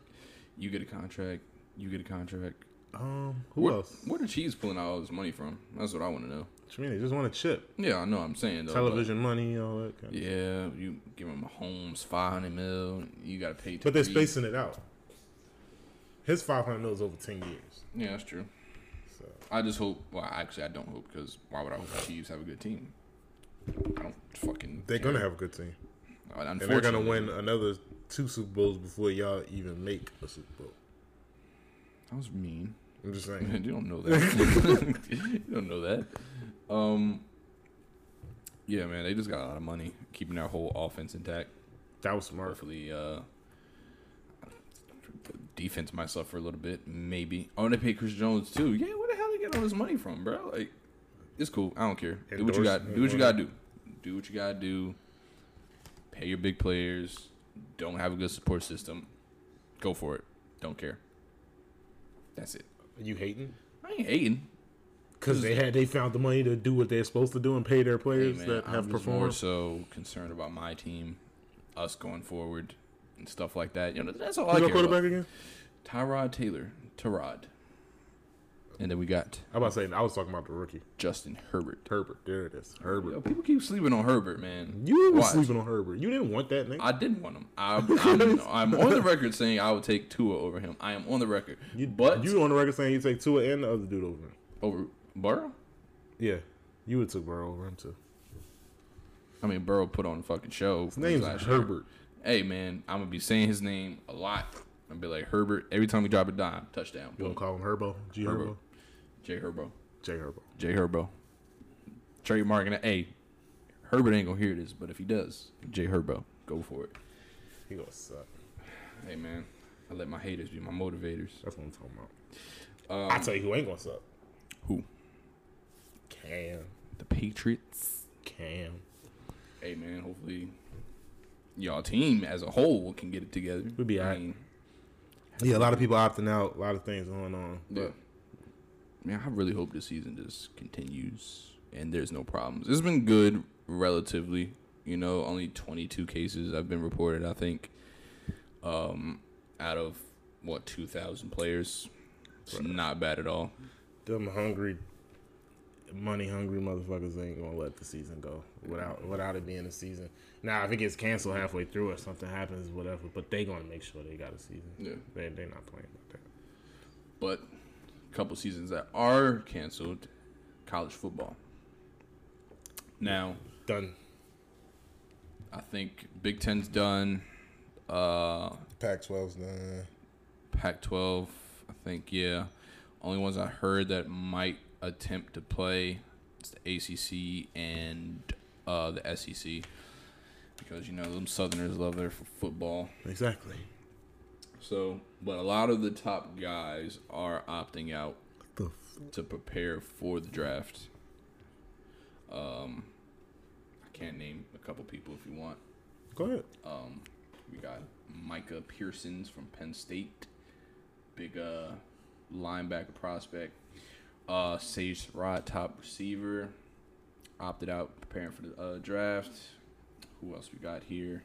S1: You get a contract. You get a contract.
S2: Um, who
S1: where,
S2: else?
S1: Where the Chiefs pulling out all this money from? That's what I want to know.
S2: What you mean? They just want a chip.
S1: Yeah, I know. I'm saying though.
S2: Television money, all that kind of
S1: Yeah, you give him Holmes five hundred mil. You got to pay.
S2: But they're spacing it out. His 500 mil is over 10 years.
S1: Yeah, that's true.
S2: So
S1: I just hope. Well, actually, I don't hope because why would I hope the Chiefs have a good team? I don't fucking.
S2: they're
S1: care.
S2: to have a good team.
S1: Uh,
S2: And they're going to win another two Super Bowls before y'all even make a Super Bowl.
S1: That was mean.
S2: I'm just <laughs> saying.
S1: you don't know that. <laughs> you don't know that. Um. Yeah, man, they just got a lot of money keeping their whole offense intact.
S2: That was smart.
S1: Hopefully, uh, defense might suffer a little bit, maybe. Oh, and they pay Chris Jones too. Yeah, where the hell they get all this money from, bro? Like, it's cool. I don't care. Do what you got. Do what you gotta do. Do what you gotta do. Pay your big players. Don't have a good support system. Go for it. Don't care. That's it.
S2: Are You hating?
S1: I ain't hating.
S2: Because they had they found the money to do what they're supposed to do and pay their
S1: Hey,
S2: players
S1: man,
S2: that
S1: I'm
S2: have
S1: more
S2: performed.
S1: so concerned about my team, us going forward, and stuff like that. You know, that's all
S2: Who's
S1: I care about.
S2: quarterback again?
S1: Tyrod Taylor, Tyrod. And then we got
S2: I was about to say I was talking about the rookie
S1: Justin Herbert.
S2: Herbert. There it is,
S1: Yo,
S2: Herbert.
S1: people keep sleeping on Herbert, man.
S2: You were
S1: Watch.
S2: sleeping on Herbert. You didn't want that name.
S1: I didn't want him. I, I'm, <laughs> I'm on the record saying I would take Tua over him. I am on the record.
S2: You,
S1: but
S2: you on the record saying you take Tua and the other dude over him.
S1: over Burrow.
S2: Yeah, you would took Burrow over him too.
S1: I mean, Burrow put on a fucking show.
S2: His name's
S1: last year.
S2: Herbert.
S1: Hey, man, I'm gonna be saying his name a lot. I'm gonna be like Herbert every time we drop a dime, touchdown.
S2: You want to call him Herbo? G
S1: Herbo.
S2: Herbo.
S1: J Herbo.
S2: J Herbo.
S1: J Herbo. Trademarking it. Hey, Herbert ain't gonna hear this, but if he does, J Herbo, go for it.
S2: He gonna suck.
S1: Hey man, I let my haters be my motivators.
S2: That's what I'm talking about.
S1: Um,
S2: I tell you who ain't gonna suck.
S1: who?
S2: Cam.
S1: The Patriots.
S2: Cam.
S1: Hey man, hopefully y'all team as a whole can get it together.
S2: We'll be
S1: I
S2: alright. Yeah, a lot of people opting out. A lot of things going on.
S1: yeah. Man, I really hope this season just continues and there's no problems. It's been good relatively. You know, only 22 cases have been reported. I think, um, out of what 2,000 players, it's not bad at all.
S2: Them hungry, money hungry motherfuckers ain't gonna let the season go without without it being a season. Now, if it gets canceled halfway through or something happens, whatever. But they gonna make sure they got a season.
S1: Yeah.
S2: They they not playing about that.
S1: but a couple seasons that are canceled, college football. Now,
S2: Done.
S1: I think Big Ten's done. Uh,
S3: Pac-12's done.
S1: Pac-12, I think yeah. Only ones I heard that might attempt to play It's the ACC and uh, the SEC because you know them Southerners love their f- football.
S2: Exactly.
S1: So, but a lot of the top guys are opting out
S2: The
S1: to prepare for the draft. Um, I can't name a couple people if you want.
S2: Go ahead.
S1: Um, we got Micah Parsons from Penn State, big uh linebacker prospect. Uh, Sage Rod, top receiver, opted out preparing for the uh, draft. Who else we got here?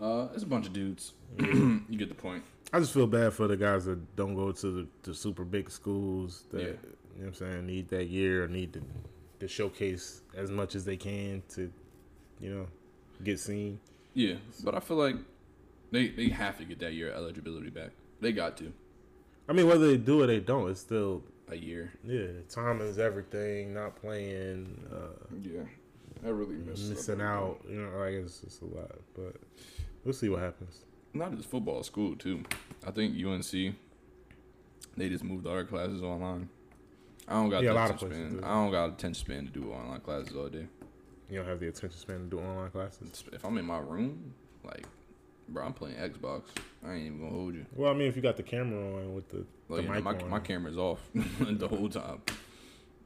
S1: Uh, it's a bunch of dudes. <clears throat> you get the point.
S2: I just feel bad for the guys that don't go to the, the super big schools that
S1: Yeah.
S2: you know what I'm saying need that year or need to to showcase as much as they can to you know get seen.
S1: Yeah, but I feel like they they have to get that year eligibility back. They got to
S2: I mean, whether they do or they don't, it's still
S1: a year.
S2: yeah. Time is everything. Not playing, uh,
S1: Yeah, I really miss
S2: missing out. You know, like it's just a lot. But we'll see what happens.
S1: Not just football, school too. I think UNC they just moved all their classes online. I don't got
S2: Yeah, a lot of
S1: attention
S2: places
S1: span.
S2: do.
S1: I don't got attention span to do online classes all day.
S2: You don't have the attention span to do online classes.
S1: If I'm in my room, like, bro, I'm playing Xbox. I ain't even gonna hold you.
S2: Well, I mean, if you got the camera on with the,
S1: Like,
S2: the
S1: you know,
S2: mic
S1: my
S2: on,
S1: my camera's off <laughs> the whole time,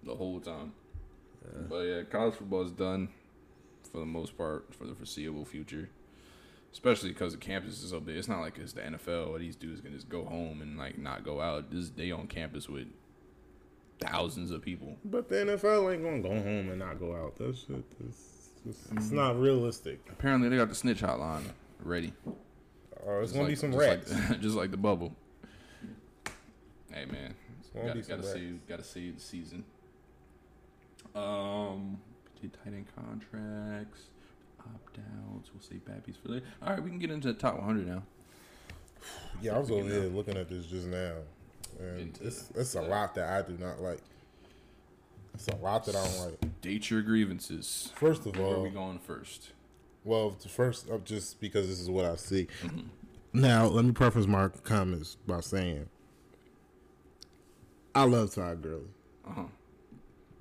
S1: the whole time. But yeah, college football is done for the most part for the foreseeable future. Especially because the campus is so big. It's not like it's the NFL where these dudes can just go home and like not go out. This they on campus with thousands of people.
S2: But the NFL ain't gonna go home and not go out. That shit is it's, it's not realistic.
S1: Apparently, they got the snitch hotline ready.
S2: Oh, it's
S1: Just
S2: gonna be some
S1: just
S2: rats.
S1: like, <laughs> just like the bubble. Hey man, gotta, gotta see, gotta see the season. Um, tight end contracts, opt outs. We'll bad piece for later. All right, we can get into the top 100 now. <sighs>
S3: Yeah, I was over here looking at this just now, and it's it's a lot that I do not like. It's a lot that I don't like.
S1: Date your grievances.
S3: First of all,
S1: Where are we going first?
S3: Well, the first up just because this is what I see.
S2: Now, let me preface my comments by saying I love Todd Gurley,
S1: Uh huh.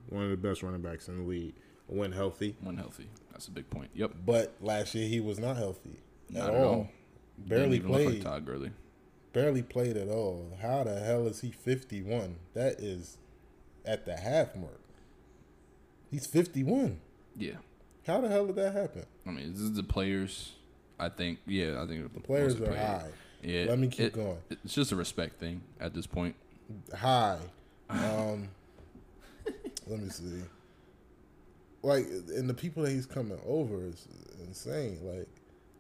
S2: one of the best running backs in the league. when healthy.
S1: when healthy. That's a big point. Yep.
S3: But last year he was not healthy
S1: Not
S3: at all.
S1: all.
S3: Barely
S1: look like
S3: played.
S1: Todd Gurley.
S3: Barely played at all. How the hell is he 51? That is at the half mark. He's 51.
S1: Yeah.
S3: How the hell did that happen?
S1: I mean, this is the players. I think. Yeah, I think the
S3: Players are high.
S1: Yeah.
S3: Let me keep
S1: it-
S3: going.
S1: It's just a respect thing at this point.
S3: High. Um, <sighs> let me see. Like, and the people that he's coming over is insane. Like,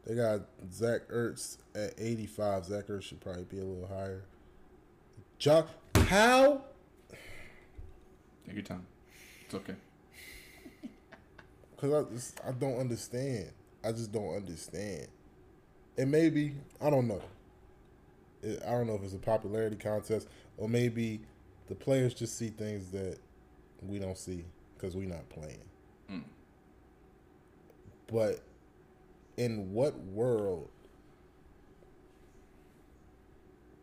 S3: they got Zach Ertz at 85. Zach Ertz should probably be a little higher. Josh, how?
S1: Take your time. It's okay.
S3: Because I, just- I don't understand. I just don't understand. And maybe, I don't know. I don't know if it's a popularity contest or maybe the players just see things that we don't see because we're not playing.
S1: Mm.
S3: But in what world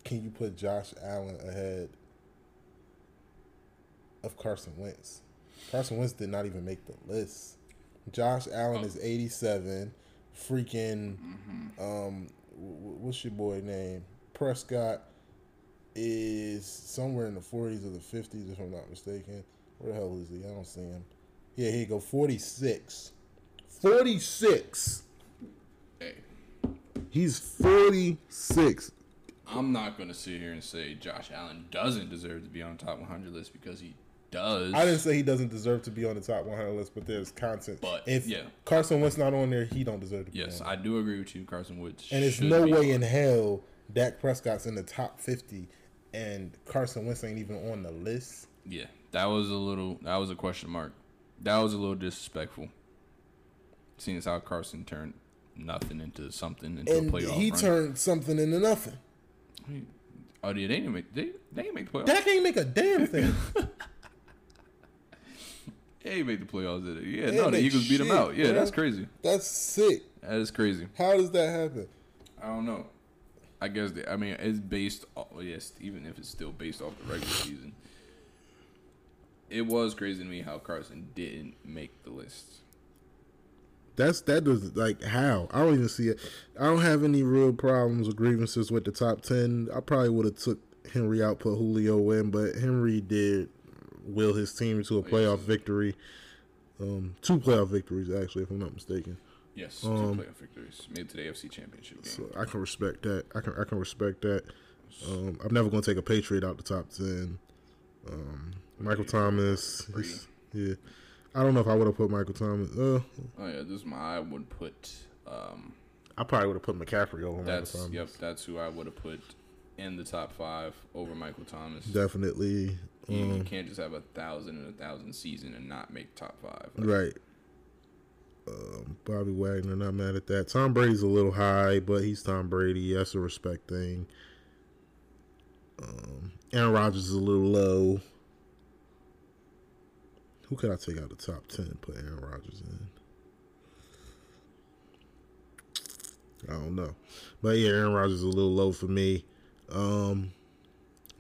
S3: can you put Josh Allen ahead of Carson Wentz? Carson Wentz did not even make the list. Josh Allen
S1: Oh.
S3: is 87. Freaking,
S1: Mm-hmm.
S3: um, wh- wh- what's your boy name? Prescott is somewhere in the 40s or the 50s, if I'm not mistaken. Where the hell is he? I don't see him. Yeah, here you go. 46. 46.
S1: Hey,
S2: He's 46.
S1: I'm not gonna sit here and say Josh Allen doesn't deserve to be on top 100 list because he does.
S3: I didn't say he doesn't deserve to be on the top 100 list, but there's content.
S1: But,
S3: if
S1: yeah.
S3: Carson Wentz not on there, he don't deserve to be
S1: Yes. I do agree with you, Carson Wentz.
S3: and there's no way
S1: on.
S3: in hell Dak Prescott's in the top 50 and Carson Wentz ain't even on the list.
S1: Yeah, that was a little. That was a question mark. That was a little disrespectful. Seeing as how Carson turned nothing into something into
S3: And
S1: a playoff
S3: he
S1: run.
S3: turned something into nothing.
S1: Oh, yeah, they didn't make. They, they didn't make playoffs.
S3: Dak ain't make a damn thing. <laughs>
S1: They didn't make the playoffs. Did they? Yeah, no, the Eagles beat them
S3: shit,
S1: out. Yeah,
S3: bro.
S1: that's crazy.
S3: That's sick.
S1: That is crazy.
S3: How does that happen?
S1: I don't know. I guess they, I mean it's based. Off, yes, even if it's still based off the regular season, it was crazy to me how Carson didn't make the list.
S2: That's that does like how I don't even see it. I don't have any real problems or grievances with the top ten. I probably would have took Henry out, put Julio in, but Henry did will his team to a playoff victory. Um, two playoff victories actually, if I'm not mistaken.
S1: Yes,
S2: Um,
S1: two playoff victories made to the AFC Championship game.
S2: So I can respect that. I can I can respect that. Um, I'm never gonna take a Patriot out the top ten. Um, Michael Thomas, yeah. I don't know if I would have put Michael Thomas. Uh,
S1: Oh yeah, this is my. I would put. Um,
S2: I probably would have put McCaffrey over
S1: that's
S2: Michael Thomas.
S1: yep. That's who I would have put in the top five over Michael Thomas.
S2: Definitely.
S1: You, you can't just have a thousand and a thousand season and not make top five. Like,
S2: right. Um, Bobby Wagner, not mad at that. Tom Brady's a little high, but he's Tom Brady. That's a respect thing. Um, Aaron Rodgers is a little low. Who could I take out the top ten and put Aaron Rodgers in? I don't know, but yeah, Aaron Rodgers is a little low for me. Um,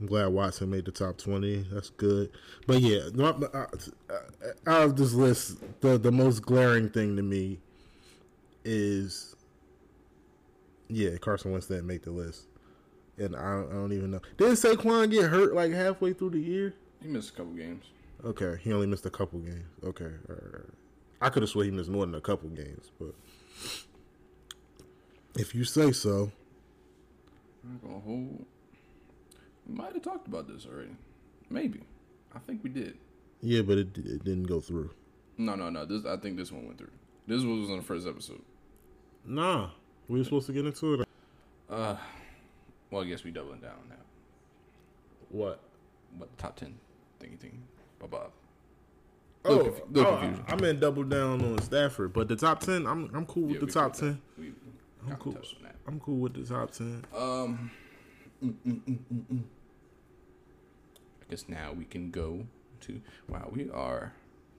S2: I'm glad Watson made the top twenty. That's good. But yeah, out of this list, the the most glaring thing to me is, yeah, Carson Wentz didn't make the list, and I don't, I don't even know. Didn't Saquon get hurt like halfway through the year?
S1: He missed a couple games.
S2: Okay, he only missed a couple games. Okay, all right, all right. I could have sworn he missed more than a couple games, but if you say so,
S1: I'm gonna hold. Might have talked about this already. Maybe. I think we did.
S2: yeah, but it, it didn't go through.
S1: No, no, no. This I think this one went through. This was on the first episode.
S2: Nah, we were supposed to get into it.
S1: Uh, well, I guess we doubling down now. that.
S2: What?
S1: But the top ten thingy thing. Bye bye.
S2: Oh,
S1: Little confu- little
S2: oh,
S1: confusion.
S2: I meant double down on Stafford, but the top ten, I'm I'm cool with the top ten.
S1: We
S2: I'm cool. I'm cool with the top ten.
S1: Um, mm, mm, mm, mm, mm. I guess now we can go to. Wow, we are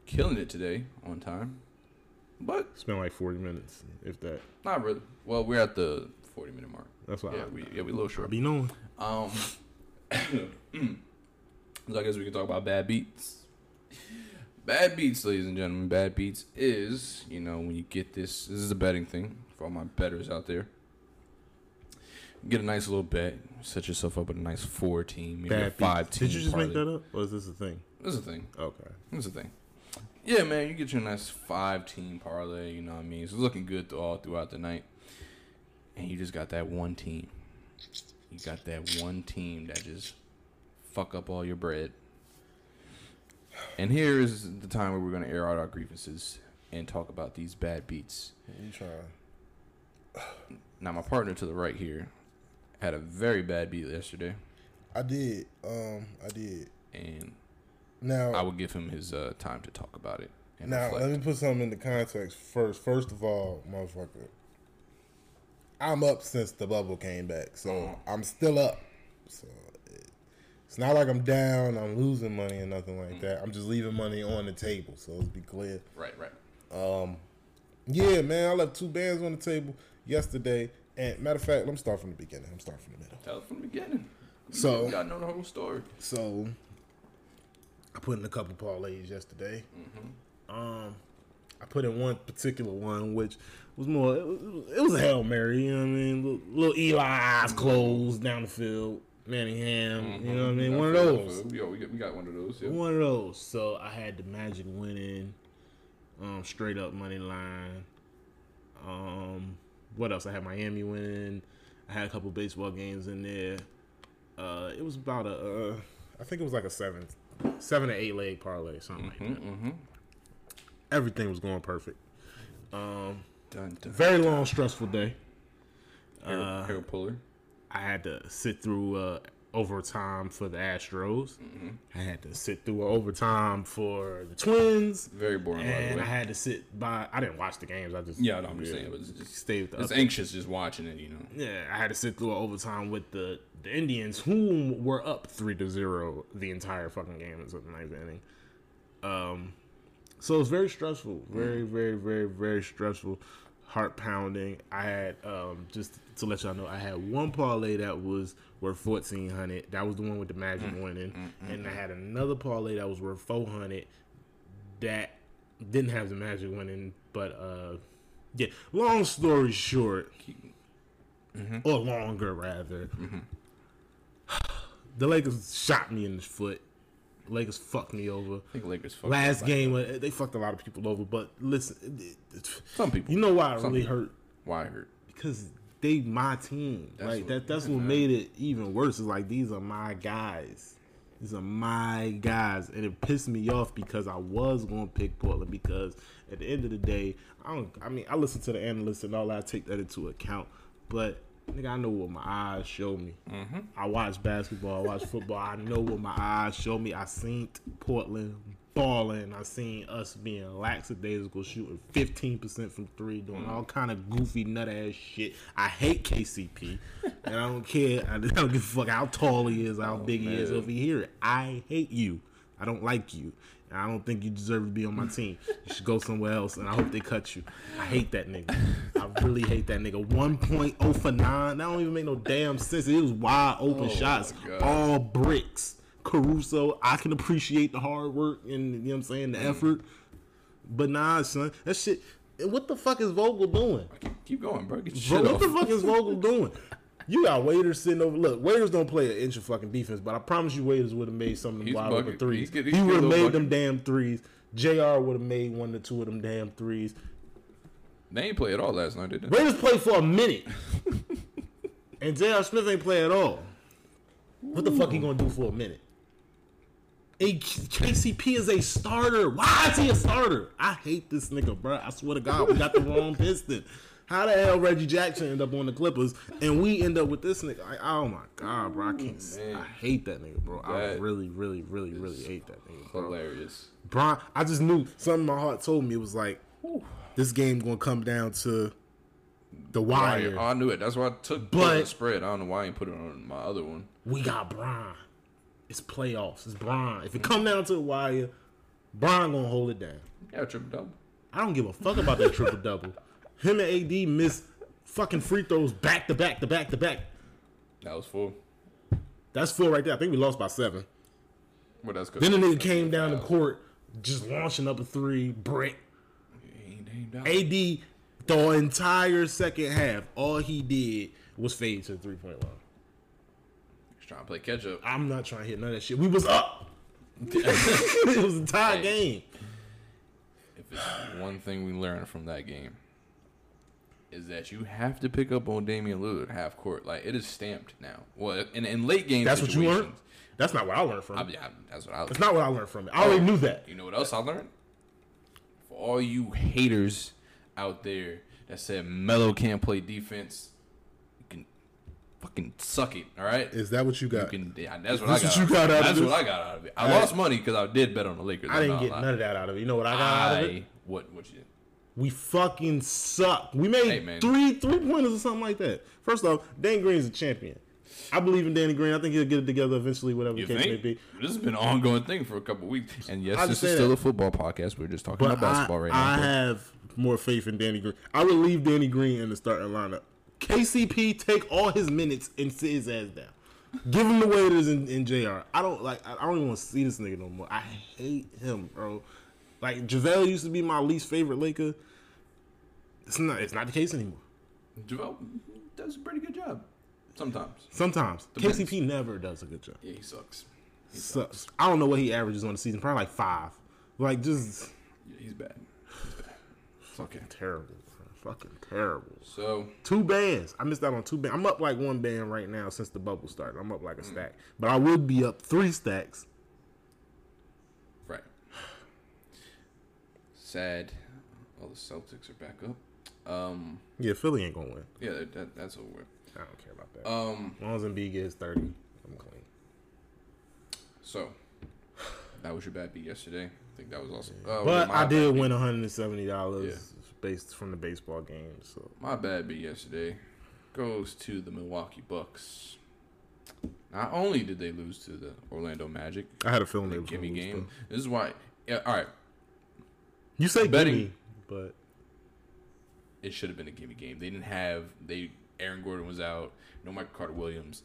S1: killing it today on time, but
S2: It's been like 40 minutes, if that.
S1: not really. Well, we're at the forty minute mark.
S2: That's why.
S1: Yeah,
S2: I,
S1: we yeah we a little
S2: I
S1: short.
S2: be knowing.
S1: Um, <coughs> so I guess we can talk about bad beats. Bad beats, ladies and gentlemen. Bad beats is, you know, when you get this. This is a betting thing for all my betters out there. Get a nice little bet. Set yourself up with a nice four team, maybe a five
S2: beats.
S1: team.
S2: Did you just make that up, or is this a thing?
S1: This is a thing.
S2: Okay.
S1: This is a thing. Yeah, man, you get your nice five team parlay. You know what I mean? It's looking good th- all throughout the night, and you just got that one team. You got that one team that just fuck up all your bread. And here is the time where we're gonna air out our grievances and talk about these bad beats.
S3: You trying?
S1: Now, my partner to the right here had a very bad beat yesterday,
S3: I did. Um, I did.
S1: and
S3: Now,
S1: I will give him his uh, time to talk about it. And
S3: now
S1: reflect.
S3: let me put something into context first. First of all, motherfucker, I'm up since the bubble came back, so
S1: Uh-huh.
S3: I'm still up. So it, it's not like I'm down. I'm losing money or nothing
S1: Mm.
S3: like that. I'm just leaving money on the table. So let's be clear.
S1: right, right.
S3: Um, yeah, man, I left two bands on the table yesterday. And matter of fact, let me start from the beginning. I'm starting from the middle.
S1: Tell it from the beginning.
S3: So-
S1: you gotta know the whole story.
S3: So I put in a couple parlays yesterday.
S1: Mm-hmm.
S2: Um, I put in one particular one, which was more. It was, it was a hail mary. You know what I mean? Little, Eli eyes closed down the field. Manningham. You know what I mean? One of those.
S1: Got, we got, we got one of those. Yeah.
S2: One of those. So I had the Magic winning, um, straight up money line. Um, what else? I had Miami winning. I had a couple baseball games in there. Uh, it was about a, uh, I think it was like a seven, seven to eight leg parlay, something like that.
S1: Mm-hmm.
S2: Everything was going perfect. Um,
S1: Dun, dun.
S2: very long, stressful day.
S1: Hair,
S2: uh,
S1: hair puller.
S2: I had to sit through uh, overtime for the Astros. I had to sit through overtime for the Twins.
S1: Very boring,
S2: And. I had to sit by. I didn't watch the games. I just
S1: yeah, no, I'm just saying, but it's just
S2: stayed with the.
S1: it's anxious just watching it. You know.
S2: yeah, I had to sit through an overtime with the the Indians, who were up three to zero the entire fucking game in the ninth inning. Um, so it's very stressful, very, very, very, very stressful, heart pounding. I had um, just to let y'all know, I had one parlay that was worth fourteen hundred. That was the one with the Magic winning, and I had another parlay that was worth four hundred. That didn't have the Magic winning, but uh, yeah. Long story short, mm-hmm. or longer rather, <sighs> the Lakers shot me in the foot. Lakers fucked me over.
S1: I think Lakers fucked
S2: Last game, uh, they fucked a lot of people over. But listen,
S1: Some people.
S2: you know why it
S1: Some
S2: really
S1: people.
S2: hurt?
S1: Why it hurt?
S2: Because they my team.
S1: That's
S2: like
S1: what-
S2: that. That's
S1: yeah,
S2: what
S1: man.
S2: made it even worse. Is like these are my guys. These are my guys, and it pissed me off because I was going to pick Portland because at the end of the day, I don't. I mean, I listen to the analysts and all that. I take that into account, but. Nigga, I know what my eyes show me.
S1: Mm-hmm.
S2: I watch basketball. I watch football. I know what my eyes show me. I seen Portland balling. I seen us being lackadaisical, shooting fifteen percent from three, doing mm. all kind of goofy nut ass shit. I hate KCP, and I don't care. I don't give a fuck how tall he is, how oh, big he is.
S1: man.
S2: If he hear it, I hate you. I don't like you. And I don't think you deserve to be on my team. <laughs> You should go somewhere else, and I hope they cut you. I hate that nigga. <laughs> I really hate that nigga. 1.0 for 9. That don't even make no damn sense. It was wide open
S1: oh, shots.
S2: All bricks. Caruso, I can appreciate the hard work and, you know what I'm saying, the mm-hmm. effort. But nah, son. That shit. What the fuck is Vogel doing?
S1: Keep, keep going, bro. Get
S2: Bro, what
S1: off.
S2: the fuck is Vogel doing? You got Waiters sitting over. Look, Waiters don't play an inch of fucking defense, but I promise you, Waiters would have made some of them
S1: He's
S2: wide
S1: bucket.
S2: open threes.
S1: He's get-
S2: he would have made
S1: little
S2: them damn threes. Jr. would have made one or two of them damn threes.
S1: They ain't play at all last night, did they?
S2: Raiders played for a minute, and J.R. Smith ain't play at all. What the fuck he gonna do for a minute? A KCP is a starter. Why is he a starter? I hate this nigga, bro. I swear to God, we got the wrong <laughs> piston. How the hell Reggie Jackson end up on the Clippers and we end up with this nigga? Like, oh my God, bro. I can't.
S1: man.
S2: I hate that nigga, bro. I really, really, really, really hate that nigga, bro.
S1: Hilarious.
S2: Brian, I just knew something my heart told me it was like this game gonna come down to the wire.
S1: I knew it. That's why I took
S2: But-
S1: the spread. I don't know why I ain't put it on my other one.
S2: We got Brian. It's playoffs. It's Brian. If it come down to the wire, Brian gonna hold it down.
S1: Yeah, triple double.
S2: I don't give a fuck about that triple double. Him and AD missed fucking free throws back to back to back to back.
S1: That was full.
S2: That's four right there. I think we lost by seven.
S1: But that's good.
S2: Then the nigga came down the court, just launching up a three, brick.
S1: Ain't- he ain't.
S2: AD the entire second half, all he did was fade to the three point line.
S1: Trying to play catch up.
S2: I'm not trying to hit none of that shit. We was up. <laughs> it was a tie
S1: Hey.
S2: game.
S1: If it's one thing we learned from that game, is that you have to pick up on Damian Lillard half court. Like it is stamped now. Well, in, in late game
S2: That's what you learned. That's not what I learned from
S1: I,
S2: it.
S1: that's what I.
S2: That's not what I learned from it. I already oh, knew that.
S1: You know what else I learned? For all you haters out there that said Melo can't play defense, fucking suck it. All right.
S3: Is that what you
S1: You
S3: got?
S1: can. Yeah, that's what I got.
S3: what you got out of
S1: That's what I got out of it. I
S3: Hey.
S1: lost money because I did bet on the Lakers.
S2: I didn't get none of that out of it. You know what I got out of it?
S1: What what you did?
S2: We fucking suck. We made
S1: Hey,
S2: three three pointers or something like that. First off, Dan Green's a champion. I believe in Danny Green. I think he'll get it together eventually, whatever
S1: You
S2: the case may be.
S1: This has been an ongoing thing for a couple weeks. And yes, this is still
S2: that.
S1: a football podcast. We're just talking
S2: But
S1: about basketball
S2: I,
S1: right now.
S2: I have more faith in Danny Green. I would leave Danny Green in the starting lineup. KCP take all his minutes and sit his ass down. Give him the way it is in, in JR. I don't like. I don't even want to see this nigga no more. I hate him, bro. Like JaVale used to be my least favorite Laker. It's not. It's not the case anymore.
S1: JaVale does a pretty good job sometimes.
S2: Sometimes
S1: Depends.
S2: KCP never does a good job.
S1: Yeah, he sucks. He
S2: Sucks. I don't know what he averages on the season. Probably like five. Like just
S1: Yeah, he's bad. He's bad. It's okay.
S2: terrible. Fucking terrible.
S1: So
S2: Two bands. I missed out on two bands. I'm up like one band right now since the bubble started. I'm up like a stack, but I would be up three stacks.
S1: right. Sad. All the Celtics are back up. Um.
S2: Yeah, Philly ain't gonna win.
S1: Yeah, that, that, that's over.
S2: I don't care about that.
S1: Um.
S2: as long as Embiid gets thirty, I'm clean.
S1: So that was your bad beat yesterday. I think that was awesome. Uh,
S2: But I did win 170 dollars
S1: Yeah.
S2: Based from the baseball game. So
S1: My bad beat yesterday goes to the Milwaukee Bucks. Not only did they lose to the Orlando Magic,
S2: I had a feeling they
S1: the
S2: was gonna
S1: gimme
S2: lose,
S1: game.
S2: though.
S1: This is why. Yeah, all right.
S2: You say
S1: Betting-
S2: gimme, but
S1: It should have been a gimme game. They didn't have they. Aaron Gordon was out. No Michael Carter Williams.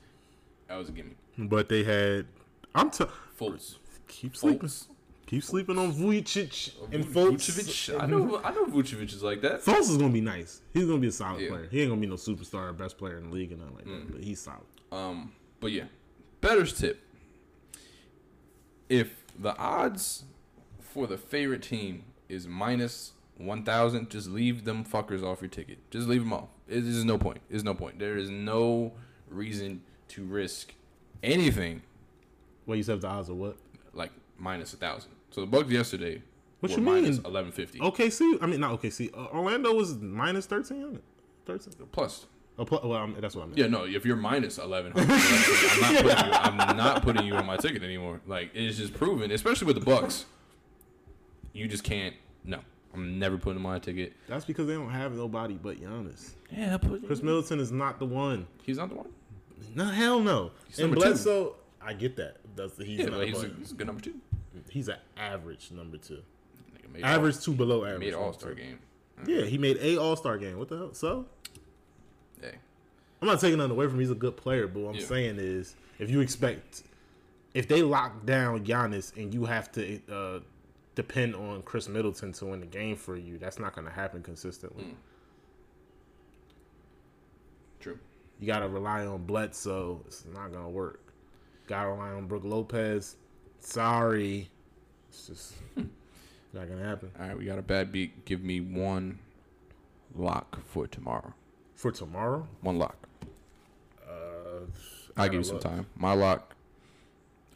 S1: That was a gimme.
S2: but they had. I'm t-
S1: Fultz.
S2: keep sleeping.
S1: Fultz.
S2: Keep sleeping on Vujicic and Fultz.
S1: Vucevic. I know. I know Vucevic is like that.
S2: Fultz is gonna be nice. He's gonna be a solid
S1: Yeah.
S2: player. He ain't gonna be no superstar or best player in the league and nothing like that. But he's solid.
S1: Um, but yeah, better's tip. If the odds for the favorite team is minus one thousand, just leave them fuckers off your ticket. Just leave them off. Is no point. There's no point. There is no reason to risk anything
S2: What you said the odds of what?
S1: like minus a thousand. So the Bucks yesterday
S2: What
S1: were
S2: you mean?
S1: minus eleven fifty
S2: OKC. I mean not OKC. Uh, Orlando was minus thirteen. Thirteen.
S1: plus.
S2: Oh, well, I'm, that's what I meant.
S1: Yeah, no. If you're minus eleven, I'm not putting you. <laughs> I'm not putting you on my ticket anymore. Like it's just proven, especially with the Bucks. You just can't. No, I'm never putting on a ticket.
S2: That's because they don't have nobody but Giannis.
S1: Yeah, I'll put
S2: Khris Middleton is not the one.
S1: He's not the one.
S2: No, hell no.
S1: He's
S2: and
S1: number two.
S2: Bledsoe, I get that. That's the, he's
S1: Yeah, he's, a, he's a good number two.
S2: He's an average number two. Average
S1: all,
S2: two below average.
S1: made All Star game.
S2: Yeah, he made a All Star game. What the hell? So
S1: Hey,
S2: I'm not taking nothing away from him. He's a good player, but what I'm
S1: Yeah.
S2: saying is, if you expect, if they lock down Giannis and you have to uh, depend on Khris Middleton to win the game for you, that's not going to happen consistently.
S1: Mm. true.
S2: You got to rely on Bledsoe. It's not going to work. Got to rely on Brook Lopez. Sorry, it's just <laughs> not going to happen
S1: All right, we got a bad beat. Give me one lock for tomorrow.
S2: for tomorrow.
S1: One lock.
S2: Uh,
S1: I'll give you some
S2: look.
S1: time. My lock.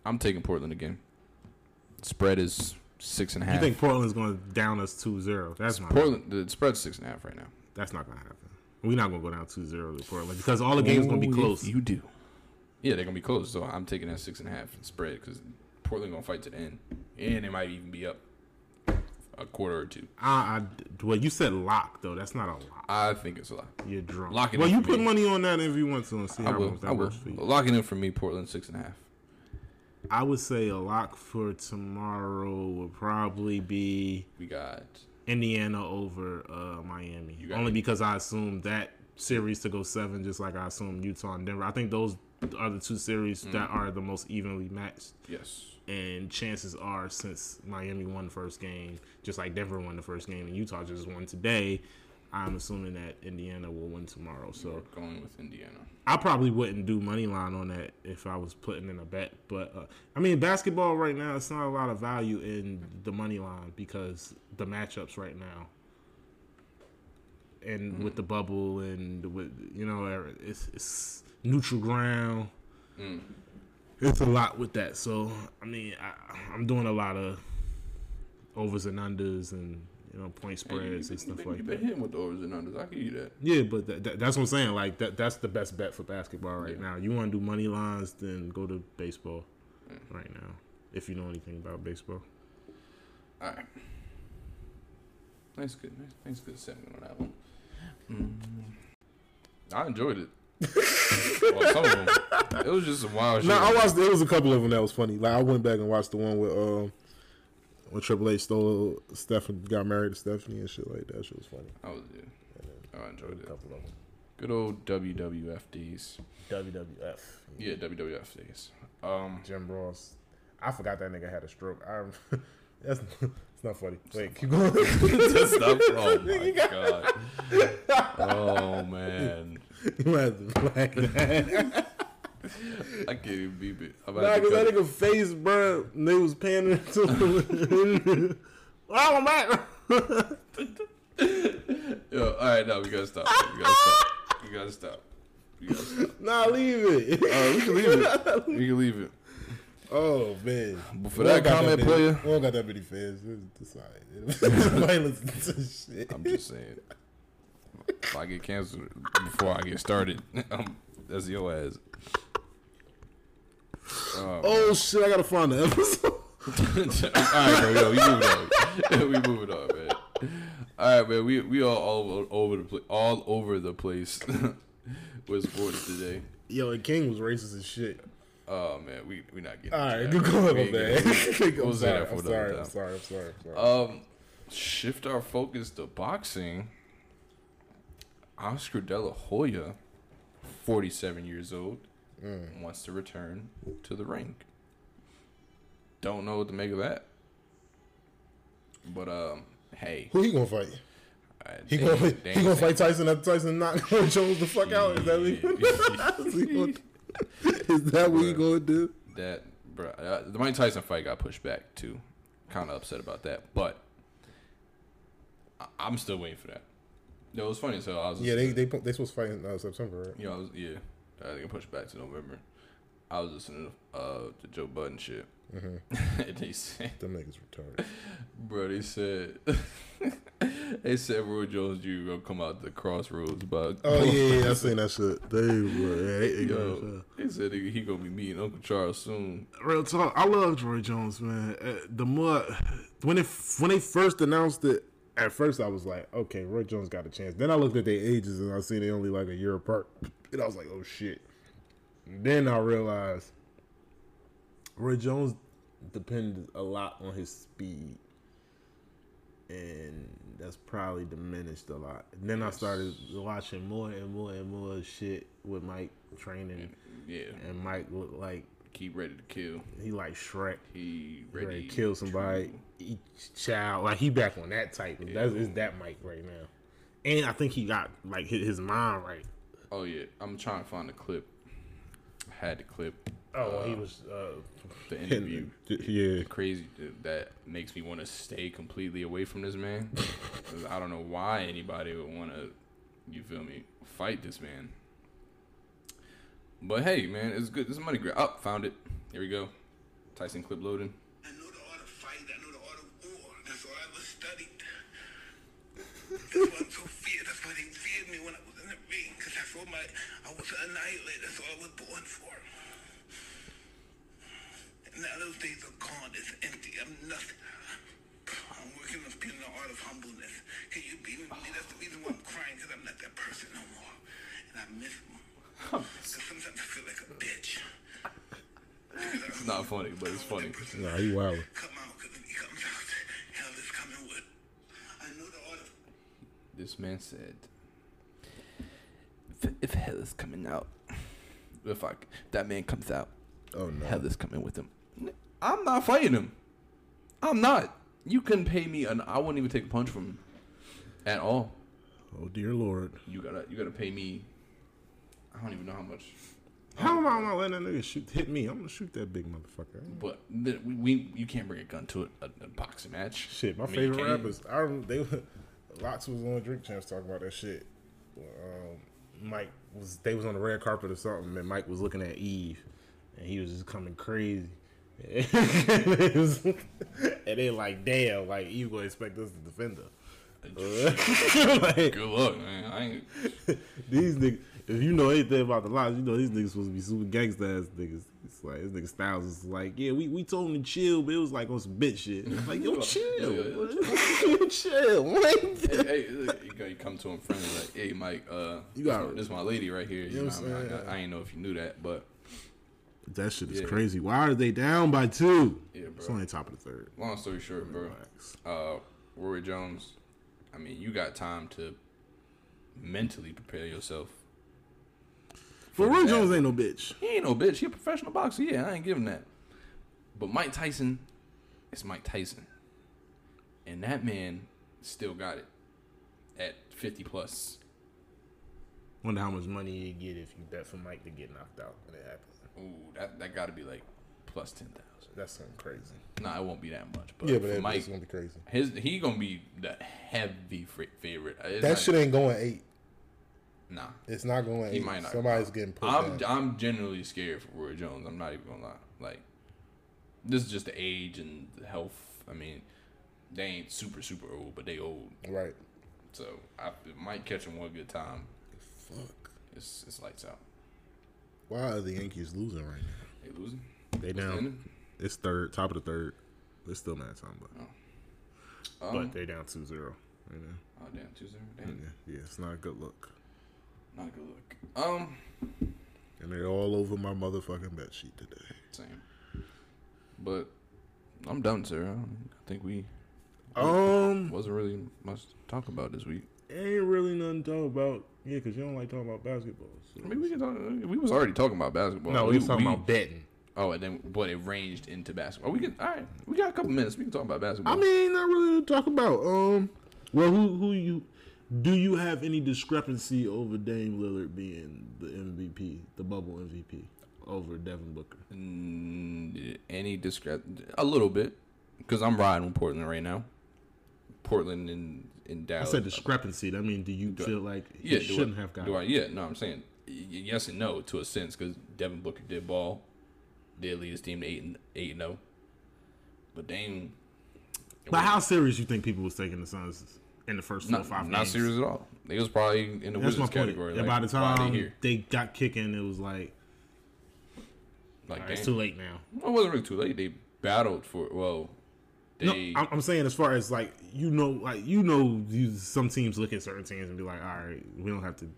S1: I'm taking Portland again. Spread is six and a half.
S2: You think Portland's going to down us 2-0? That's not.
S1: Portland? The spread's six and a half right now.
S2: That's not gonna happen. We're not gonna go down 2-0 to Portland because all the games gonna be
S1: Oh,
S2: close.
S1: You do. Yeah, they're gonna be close. So I'm taking that six and a half spread because Portland gonna fight to the end, and it might even be up a quarter or two.
S2: I, I, well, you said lock though. That's not a lock.
S1: I think it's a lot.
S2: You're drunk.
S1: Lock it
S2: well,
S1: in
S2: you put
S1: me.
S2: money on that if you want to and see
S1: I
S2: how
S1: will.
S2: much that
S1: I will.
S2: works for you.
S1: Lock it in for me. Portland six and a half.
S2: I would say a lock for tomorrow would probably be
S1: We got
S2: Indiana over uh, Miami. Only
S1: it.
S2: because I assume that series to go seven, just like I assume Utah and Denver. I think those are the two series
S1: Mm.
S2: that are the most evenly matched.
S1: yes.
S4: And chances are, since Miami won the first game, just like Denver won the first game, and Utah just won today, I'm assuming that Indiana will win tomorrow. So
S1: Going with Indiana.
S4: I probably wouldn't do money line on that if I was putting in a bet. But uh, I mean, basketball right now, it's not a lot of value in the money line because the matchups right now, and mm-hmm. with the bubble and with you know, er, it's, it's neutral ground. Mm. It's a lot with that. So I mean, I, I'm doing a lot of overs and unders and you know point
S1: Hey, you,
S4: spreads and stuff like
S1: you
S4: that.
S1: been hitting with the overs and unders. I give you that.
S4: Yeah, but that, that, that's what I'm saying. Like that, that's the best bet for basketball right
S1: Yeah.
S4: now. You want to do money lines, then go to baseball right now. If you know anything about baseball,
S1: All right. Nice, good, nice, nice, good segment on that one. Mm. I enjoyed it. Well, some of them. It was just some wild shit.
S2: No, I watched. There was a couple of them that was funny. Like I went back and watched the one with um, when Triple H stole Stephanie, got married to Stephanie and shit like that. Shit was funny.
S1: I was, yeah. I enjoyed
S2: A
S1: it.
S2: couple of them.
S1: Good old WWF days.
S4: WWF.
S1: Yeah, WWF days. Um,
S2: Jim Ross. I forgot that nigga had a stroke. I, <laughs> that's it's not funny. Wait, keep going.
S1: that's <laughs> not, oh my god. Oh man,
S2: you have to flag that.
S1: I can't even beep it. I'm
S2: Nah, cause that nigga face, bro, they was pandering <laughs> to him. oh, I'm back. <laughs>
S1: Yo, all right, now we gotta stop. We gotta stop. We gotta stop. We gotta stop.
S2: nah, leave it.
S1: All right, we can leave it. We can leave it.
S2: Oh man.
S1: But for
S2: We
S1: that comment,
S2: many-
S1: player,
S2: we don't got that many fans. <laughs> Nobody listens to shit.
S1: I'm just saying. If I get canceled before I get started, <laughs> um, that's your ass. Um,
S2: Oh shit! I gotta find the episode. <laughs>
S1: all right, bro. Yo, we moving on. we moving on, man. All right, man. We we all all over, over the place, all over the place with sports today.
S2: Yo, and King was racist as shit.
S1: Oh man, we we not getting.
S2: All right, <laughs>
S1: into
S2: good <laughs>
S1: that.
S2: going,
S1: We ain't
S2: man. I'm sorry. I'm sorry. I'm sorry. I'm sorry. I'm sorry.
S1: Um, shift our focus to boxing. Oscar De La Hoya, 47 years old,
S2: Mm.
S1: wants to return to the ring. Don't know what to make of that. But um, hey,
S2: Who he gonna fight? He
S1: they-
S2: gonna
S1: they
S2: he gonna fight Tyson after Tyson knock Roy <laughs> Jones the fuck out? Is that what he, is he gonna- is that what he gonna do?
S1: that, bro. Uh, the Mike Tyson fight got pushed back too. Kind of upset about that, but I, I'm still waiting for that. No, it was funny. So I was
S2: Yeah, they they they supposed to fight in uh, September, right?
S1: You know, I was, yeah, uh, they can push back to November. I was listening to uh, the Joe Budden shit,
S2: Mm-hmm. <laughs>
S1: and they said,
S2: Them niggas retarded. <laughs>
S1: bro, they said, <laughs> they said Roy Jones Jr. gonna come out the crossroads, but
S2: Oh yeah, yeah, I seen that shit. They were yeah, they
S1: yo, they said he, he gonna be meeting Uncle Charles soon.
S4: Real talk. I love Roy Jones, man. Uh, the more when it when they first announced it,
S2: At first, I was like, okay, Roy Jones got a chance. Then I looked at their ages and I seen they only like a year apart, and I was like, oh shit. Then I realized Roy Jones depended a lot on his speed, and that's probably diminished a lot. And then I started watching more and more and more shit with Mike training,
S1: Yeah,
S2: and Mike looked like
S1: keep ready to kill.
S2: he like Shrek.
S1: He
S2: He
S1: ready,
S2: ready to kill somebody, eat child. Like he back on that type. That's is that Mike right now. And I think he got like his, his mind right.
S1: Oh yeah, I'm trying to find the clip. I had the clip.
S2: Oh,
S1: uh,
S2: he was uh,
S1: the interview. <laughs>
S2: yeah.
S1: the crazy that makes me want to stay completely away from this man. <laughs> 'Cause I don't know why anybody would want to, you feel me, fight this man. But hey, man, it's good. This is money grab. Up, found it. Here we go. Tyson clip loading.
S5: I know the art of fight. I know the art of war. That's all I ever studied. That's why I'm so feared. That's why they feared me when I was in the ring. Because that's all my, I was an annihilator. That's all I was born for. And now those days are gone. It's empty. I'm nothing. I'm working on being the art of humbleness. Can you be with me? That's the reason why I'm crying. Because I'm not that person no more. And I miss him. Because sometimes I feel like a bitch.
S1: It's not funny, but it's funny.
S2: Nah, he wild.
S5: Come out, because if he comes out, hell is coming with. I know the art of
S1: This man said, if, if hell is coming out, if I, that man comes out,
S2: Oh no.
S1: hell is coming with him. I'm not fighting him. I'm not. You couldn't pay me, and I wouldn't even take a punch from him at all.
S2: Oh dear lord.
S1: You gotta, you gotta pay me. I don't even know how much,
S2: How am I not letting that nigga shoot hit me? I'm gonna shoot that big motherfucker.
S1: but th- we, we you can't bring a gun to a, a, boxing match.
S2: Shit, my
S1: I mean, you
S2: favorite rappers. I don't. They <laughs> LOX was on Drink Champs talking about that shit. Um, Mike was. They was on the red carpet or something, and Mike was looking at Eve, and he was just coming crazy. <laughs> And they like, damn, like you gonna expect us to defend her. <laughs> Like,
S1: Good luck, man. I ain't.
S2: these niggas, if you know anything about the LOX, you know these niggas supposed to be super gangsta ass niggas. It's like this nigga Styles is like, yeah, we, we told him to chill, but it was like on some bitch shit. It's like, yo, <laughs> chill,
S1: Yeah.
S2: chill.
S1: Hey, hey, you, you come to him friendly like, hey, Mike, uh,
S2: You
S1: this,
S2: got-
S1: my, this my lady right here. You
S2: know
S1: know,
S2: what I'm
S1: I, mean?
S2: saying?
S1: I, I, I ain't know if you knew that, but
S2: That shit is
S1: Yeah.
S2: crazy. Why are they down by two?
S1: Yeah,
S2: It's only top of the third.
S1: long story short, bro.
S2: Relax.
S1: Uh, Rory Jones. I mean, you got time to mentally prepare yourself.
S2: But
S1: for
S2: Roy. Jones ain't no bitch.
S1: He ain't no bitch. He a professional boxer. Yeah, I ain't giving that. But Mike Tyson, it's Mike Tyson, and that man still got it at fifty plus.
S2: Wonder how much money you get if you bet for Mike to get knocked out when it happens.
S1: Ooh, that that got to be like plus ten thousand.
S2: That's something crazy.
S1: Nah, it won't be that much. But
S3: Yeah, but that,
S1: Mike,
S3: it's gonna be crazy.
S1: his he gonna be the heavy favorite. It's
S3: That shit ain't going eight.
S1: Nah,
S3: It's not going
S1: he
S3: eight.
S1: might not.
S3: Somebody's getting put
S1: I'm
S3: down.
S1: I'm genuinely scared for Roy Jones. I'm not even gonna lie. Like, this is just the age and the health. I mean, they ain't super super old, but they old.
S3: Right.
S1: So I it might catch him one good time.
S3: Fuck.
S1: It's it's lights out.
S3: Why are the Yankees losing right now?
S1: They losing.
S2: They
S1: What's
S2: down.
S1: ending?
S2: It's third, top of the third. It's still mad time, but
S1: Um,
S2: but they down 2-0 right now.
S1: oh damn, two zero.
S2: Yeah,
S1: Damn,
S2: yeah, it's not a good look.
S1: not a good look. Um,
S3: And they're all over my motherfucking bed sheet today.
S1: same. But I'm done, sir. I think we
S2: Um,
S1: wasn't really much to talk about this week.
S2: ain't really nothing to talk about. Yeah, because you don't like talking about basketball. so-
S1: I mean, we can talk. We was already talking about basketball.
S2: no, we was talking about betting.
S1: Oh, and then but it ranged into basketball. We can. All right, we got a couple minutes. We can talk about basketball.
S2: I mean, not really to talk about. Um, well, who who you do you have any discrepancy over Dame Lillard being the MVP, the bubble MVP, over Devin Booker?
S1: Mm, any discret a little bit because I'm riding with Portland right now. Portland and in Dallas.
S2: I said discrepancy. I mean, do you
S1: Do I-
S2: feel like he
S1: yeah,
S2: shouldn't
S1: I,
S2: have got?
S1: Do I? Yeah, no, I'm saying yes and no to a sense because Devin Booker did ball, did lead his team to eight and eight and zero, but Dame.
S2: But how serious you think people was taking the Suns in the first four or
S1: Not,
S2: five
S1: not
S2: games?
S1: serious at all. They was probably in the
S2: That's
S1: Wizards category.
S2: and
S1: like,
S2: by the time
S1: they
S2: they got kicking, it was like,
S1: like
S2: right, it's too late now.
S1: Well, it wasn't really too late. They battled for well.
S2: No,
S1: They
S2: I'm, I'm saying as far as like you know, like you know, you, some teams look at certain teams and be like, all right, we don't have to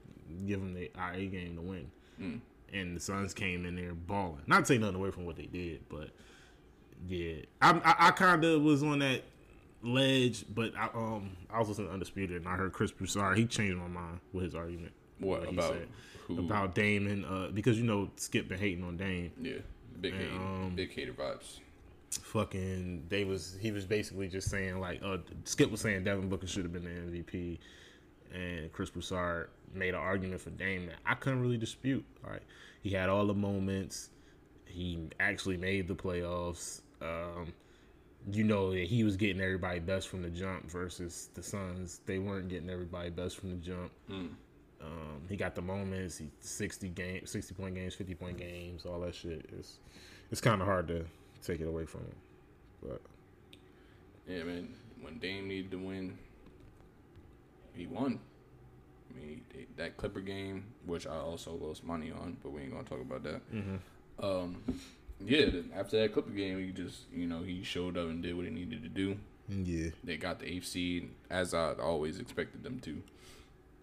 S2: give them the our A game to win.
S1: Mm.
S2: And the Suns came in there balling. Not to take nothing away from what they did, but yeah, I I, I kind of was on that ledge, but I um I was listening to Undisputed and I heard Chris Broussard. He changed my mind with his argument.
S1: What,
S2: he
S1: about
S2: said
S1: who?
S2: about Dame and uh because you know Skip been hating on Dame.
S1: yeah, big
S2: And,
S1: hater,
S2: um,
S1: big hater vibes.
S2: Fucking they was he was basically just saying like uh Skip was saying Devin Booker should have been the MVP and Chris Broussard made an argument for Dame that I couldn't really dispute. All right. He had all the moments. He actually made the playoffs. Um you know that he was getting everybody best from the jump versus the Suns. They weren't getting everybody best from the jump. Um, he got the moments. He sixty game, sixty point games, fifty point games, all that shit. It's it's kind of hard to take it away from him. But
S1: Yeah, man. When Dame needed to win, he won. I mean, that Clipper game, which I also lost money on, but we ain't gonna talk about that. Um, yeah, after that Clipper game, he just, you know, he showed up and did what he needed to do.
S3: Yeah.
S1: They got the eighth seed, as I always expected them to.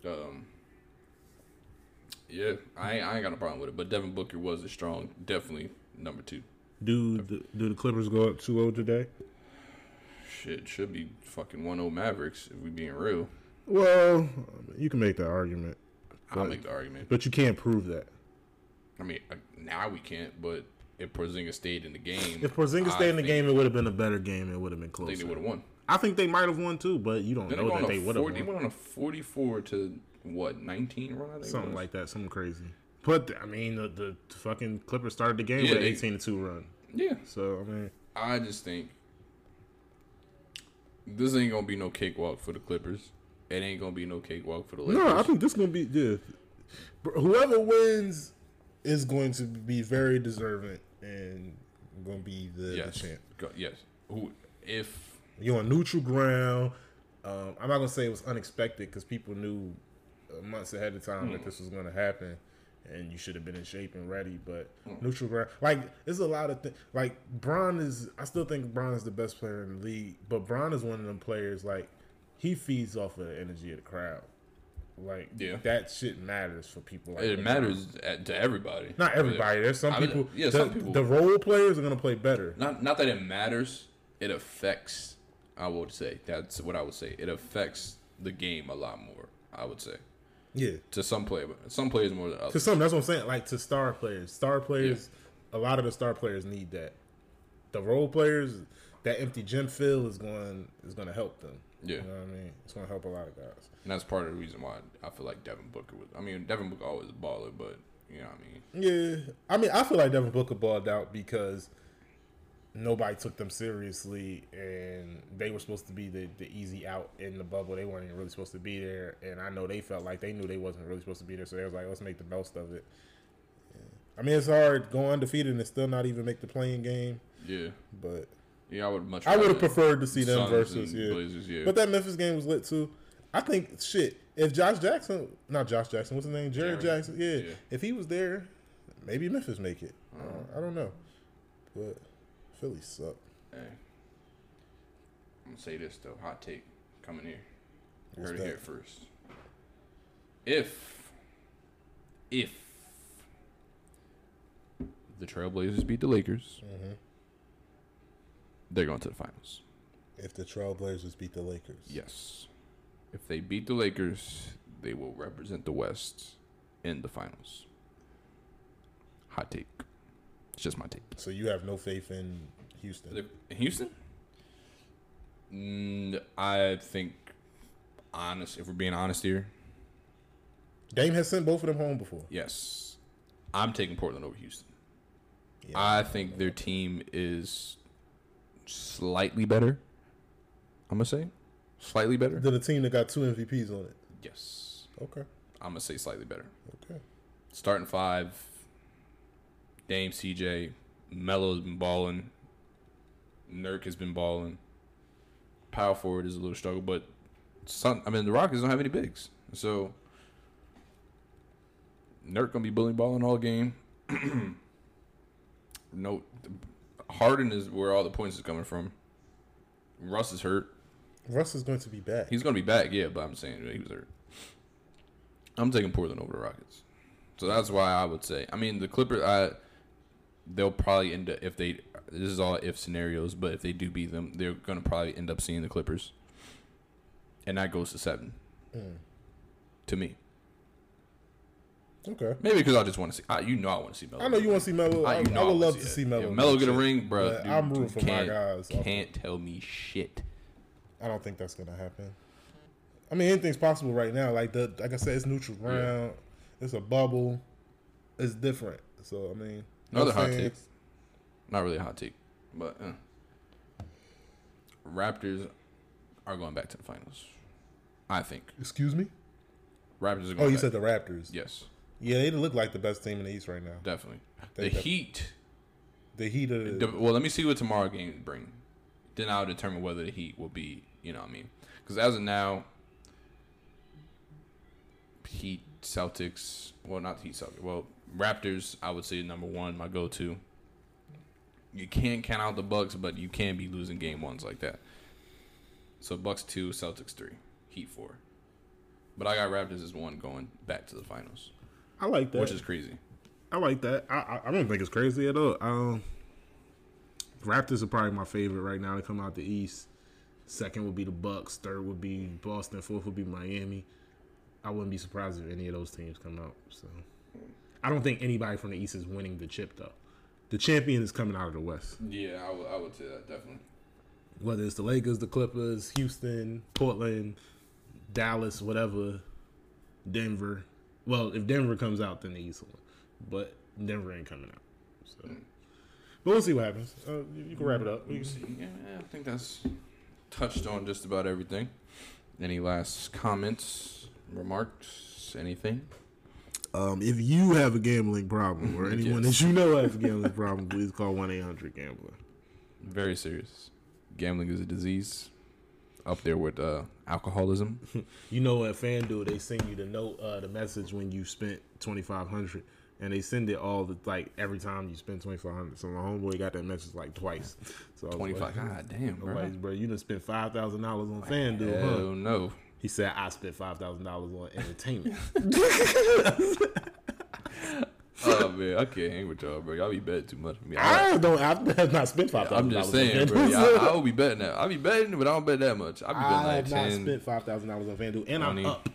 S1: Um, yeah, I ain't, I ain't got a problem with it. But Devin Booker was a strong, definitely number two.
S2: Do the, do the Clippers go up 2-0 today?
S1: Shit, should be fucking 1 0 Mavericks if we being real.
S2: Well, you can make that argument,
S1: I'll make the argument.
S2: but you can't prove that.
S1: I mean, uh, now we can't, but if Porzingis stayed in the game,
S6: If Porzingis
S1: I
S6: stayed in the game, it would have been a better game. It would have been
S1: I think they
S6: closer.
S1: would have won.
S6: I think they might have won too, but you don't know that they would have
S1: 40, they went on a forty-four to what nineteen run? I
S6: Something
S1: was.
S6: like that, something crazy. But I mean, the, the fucking Clippers started the game
S1: Yeah,
S6: with an eighteen to two run.
S1: Yeah,
S6: So I mean,
S1: I just think this ain't gonna be no cakewalk for the Clippers. It ain't gonna be no cakewalk for the Lakers.
S6: no, I think this gonna be yeah.
S2: Whoever wins is going to be very deserving and going to be the, the
S1: yes,
S2: champ.
S1: Go- yes. Who if
S2: You're on neutral ground. Um, I'm not gonna say it was unexpected because people knew months ahead of time that this was gonna happen, and you should have been in shape and ready. But
S1: Hmm.
S2: neutral ground, like there's a lot of things. Like Bron is, I still think Bron is the best player in the league, but Bron is one of them players like he feeds off of the energy of the crowd. Like
S1: Yeah.
S2: that shit matters for people. Like
S1: it matters at, to everybody?
S2: Not everybody. There's some
S1: I mean,
S2: people.
S1: yeah,
S2: the,
S1: some people-
S2: The role players are gonna play better.
S1: Not not that it matters. It affects. I would say that's what I would say. It affects the game a lot more. I would say
S2: Yeah.
S1: to some player, some players more than others.
S2: To some, that's what I'm saying. Like to star players, star players, a lot of the star players need that. The role players, that empty gym feel is going is going to help them.
S1: Yeah.
S2: you know what I mean. It's going to help a lot of guys.
S1: And that's part of the reason why I feel like Devin Booker was. I mean, Devin Booker always a baller, but you know what I mean.
S2: Yeah, I mean, I feel like Devin Booker balled out because nobody took them seriously, and they were supposed to be the, the easy out in the bubble. They weren't even really supposed to be there, and I know they felt like they knew they wasn't really supposed to be there, so they was like, let's make the most of it. Yeah. I mean, it's hard going undefeated and still not even make the playing game,
S1: Yeah,
S2: but
S1: yeah, I would much.
S2: I would have preferred to see them versus yeah.
S1: Blazers. Yeah,
S2: But that Memphis game was lit too. I think shit. If Josh Jackson, not Josh Jackson, what's his name? Jared
S1: Jaren.
S2: Jackson. Yeah.
S1: Yeah.
S2: If he was there, maybe Memphis make it. Uh, I don't know, but Philly suck.
S1: hey, I'm gonna say this though. Hot take coming here.
S2: What's
S1: Heard it here first. If, if the Trailblazers beat the Lakers,
S2: Mm-hmm.
S1: they're going to the finals.
S2: If the Trailblazers beat the Lakers,
S1: Yes. If they beat the Lakers, they will represent the West in the finals. Hot take. It's just my take.
S2: So you have no faith in Houston.
S1: In Houston? Mm, I think, honest, if we're being honest here,
S2: Dame has sent both of them home before.
S1: yes. I'm taking Portland over Houston.
S2: Yeah.
S1: I think their team is slightly better. I'm going to say slightly better.
S2: Than a team that got two MVPs on it.
S1: yes.
S2: Okay.
S1: I'm going to say slightly better.
S2: Okay.
S1: starting five. Dame, CJ, Melo's been balling. Nurk has been balling. Power forward is a little struggle, but some. I mean, the Rockets don't have any bigs, so Nurk gonna be bullying balling all game. <clears throat> no, Harden is where all the points is coming from. Russ is hurt.
S2: Russ is going to be back.
S1: He's gonna be back, yeah, but I'm saying he was hurt. I'm taking Portland over the Rockets, so that's why I would say. I mean, the Clippers, I they'll probably end up if they. This is all if scenarios, but if they do beat them, they're gonna probably end up seeing the Clippers, and that goes to seven.
S2: Mm.
S1: To me,
S2: okay.
S1: maybe because I just want to see. I, you know, I want to see Melo.
S2: I know you want to see Melo. I,
S1: you know
S2: I would love to see Melo.
S1: If Melo get a ring, bro. Dude,
S2: I'm rooting for my guys.
S1: Can't tell me shit.
S2: I don't think that's gonna happen. I mean, anything's possible right now. Like the, like I said, it's neutral ground. It's a bubble. It's different. So I mean,
S1: Another hot take. Not really a hot take, but uh. Raptors are going back to the finals. I think
S2: Excuse me.
S1: Raptors are going.
S2: Oh, you
S1: back.
S2: said the Raptors.
S1: yes,
S2: Yeah, they look like the best team in the East right now.
S1: definitely.
S2: They
S1: the
S2: def-
S1: Heat.
S2: The Heat of
S1: the- well, let me see what tomorrow games bring. Then I'll determine whether the Heat will be. You know, what I mean, because as of now, Heat, Celtics. Well, not Heat, Celtics. Well, Raptors. I would say number one, my go-to. You can't count out the Bucks, but you can be losing game ones like that. So Bucks two, Celtics three, Heat four. But I got Raptors as one going back to the finals,
S6: I like that.
S1: which is crazy.
S6: I like that. I, I I don't think it's crazy at all. Um, Raptors are probably my favorite right now to come out the East. Second would be the Bucks. Third would be Boston. Fourth would be Miami. I wouldn't be surprised if any of those teams come out. So I don't think anybody from the East is winning the chip though.
S2: the champion is coming out of the West.
S1: Yeah, I would, I would say that definitely.
S2: Whether it's the Lakers, the Clippers, Houston, Portland, Dallas, whatever, Denver. Well, if Denver comes out, then the East will. win. But Denver ain't coming out. So, but we'll see what happens. Uh, you, you can wrap it up. We
S1: Let
S2: can-
S1: see. Yeah, I think that's touched on just about everything. Any last comments, remarks, anything?
S2: Um, if you have a gambling problem or <laughs> anyone
S1: Yes.
S2: that you know has a gambling problem, please call one eight hundred gambler.
S1: Very serious. Gambling is a disease. Up there with uh, alcoholism. <laughs>
S2: You know at FanDuel they send you the note, uh, the message when you spent twenty five hundred, and they send it all the like every time you spend twenty five hundred. So my homeboy got that message like twice. So
S1: Twenty five.
S2: like,
S1: God damn, bro.
S2: Nobody's, bro, you done spent five thousand dollars on FanDuel, huh?
S1: Hell no.
S2: He said I spent five thousand dollars on entertainment. <laughs>
S1: Oh man, I can't hang with y'all, bro. Y'all be betting too much for me. I,
S2: I don't. I have not spent five
S1: I'm just saying, bro. Yeah, I, I, <laughs> will be betting that. I'll be betting, but I don't bet that much. I'll be betting
S2: I
S1: like
S2: have not
S1: ten.
S2: spent five thousand dollars on FanDuel, and I'm up.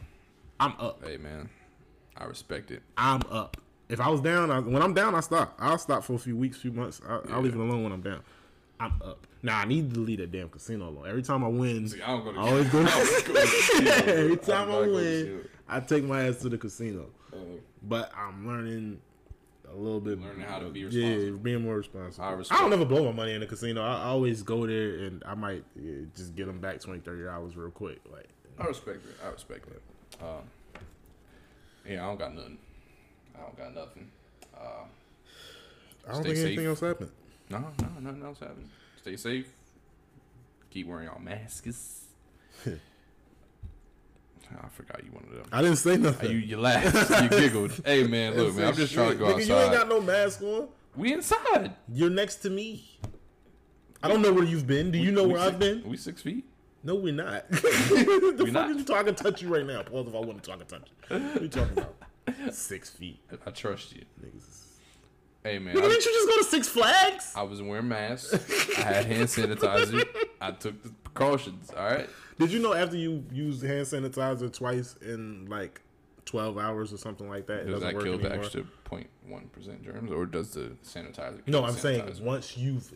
S2: I'm up.
S1: Hey man, I respect it.
S2: I'm up. If I was down, I, when I'm down, I stop. I'll stop for a few weeks, few months. I, I'll leave it alone when I'm down. I'm up. Now I need to leave that damn casino alone. Every time I win,
S1: See, I don't go to.
S2: I always go. <laughs>
S1: I to <laughs> the casino,
S2: every time I
S1: to
S2: win. I take my ass to the casino.
S1: Uh,
S2: But I'm learning a little bit.
S1: Learning how to be responsible.
S2: Yeah, being more responsible.
S1: I
S2: I, don't ever blow my money in the casino. I, I always go there and I might yeah, just get them back 20 30 dollars real quick. Like
S1: I respect it. I respect it. Um, yeah, I don't got nothing. I don't got nothing. Uh,
S3: I don't think anything else happened.
S1: No, no, nothing else happened. Stay safe. Keep wearing your masks. <laughs> I forgot you wanted to.
S2: I didn't say nothing.
S1: You, you laughed. You <laughs> giggled. Hey man, look man, I'm just trying to go
S2: Nigga, You ain't got no mask on.
S1: We inside.
S2: You're next to me. I don't know where you've been. Do you know where
S1: six-
S2: I've been?
S1: We six feet.
S2: No, we're not. <laughs> the fuck
S1: not.
S2: you talking? Touch you right now. Pause if I want to talk and touch you. What are you talking about? Six feet.
S1: I trust you.
S2: Niggas.
S1: Hey man,
S2: Nigga,
S1: I,
S2: didn't you just go to Six Flags?
S1: I was wearing masks. I had hand sanitizer. I took the precautions. All right.
S2: Did you know after you use hand sanitizer twice in like twelve hours or something like that, it
S1: Does
S2: doesn't
S1: that
S2: work
S1: kill the extra 0.1 percent germs, or does the sanitizer?
S2: No,
S1: kill
S2: I'm
S1: the
S2: saying once you've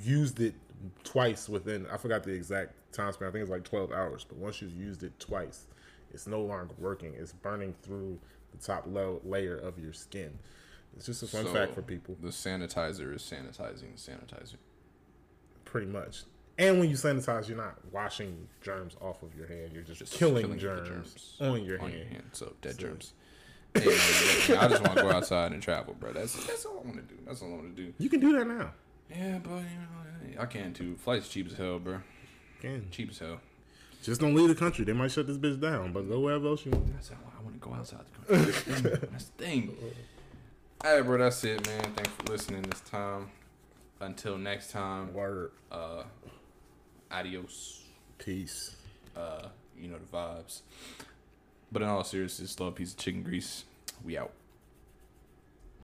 S2: used it twice within, I forgot the exact time span. I think it's like 12 hours. But once you've used it twice, it's no longer working. It's burning through the top low layer of your skin. It's just a fun
S1: So,
S2: fact for people,
S1: The sanitizer is sanitizing the sanitizer.
S2: pretty much. And when you sanitize, you're not washing germs off of your hand. You're just,
S1: Just
S2: killing,
S1: killing
S2: germs,
S1: germs
S2: on your
S1: on
S2: hand.
S1: your hand. So dead germs. Hey, man, man, I just want to go outside and travel, bro. That's that's all I want to do. That's all I want to do.
S2: You can do that now.
S1: Yeah, but you know, I can too. Flight's cheap as hell, bro.
S2: Can.
S1: Cheap as hell.
S2: Just don't leave the country. They might shut this bitch down, but go wherever else you want.
S1: That's how I want to go outside the country. That's the thing. That's the thing. Right, bro. That's it, man. Thanks for listening this time. Until next time,
S2: Word.
S1: uh, adios.
S2: Peace.
S1: Uh, you know the vibes. But in all seriousness, love piece of chicken grease. We out.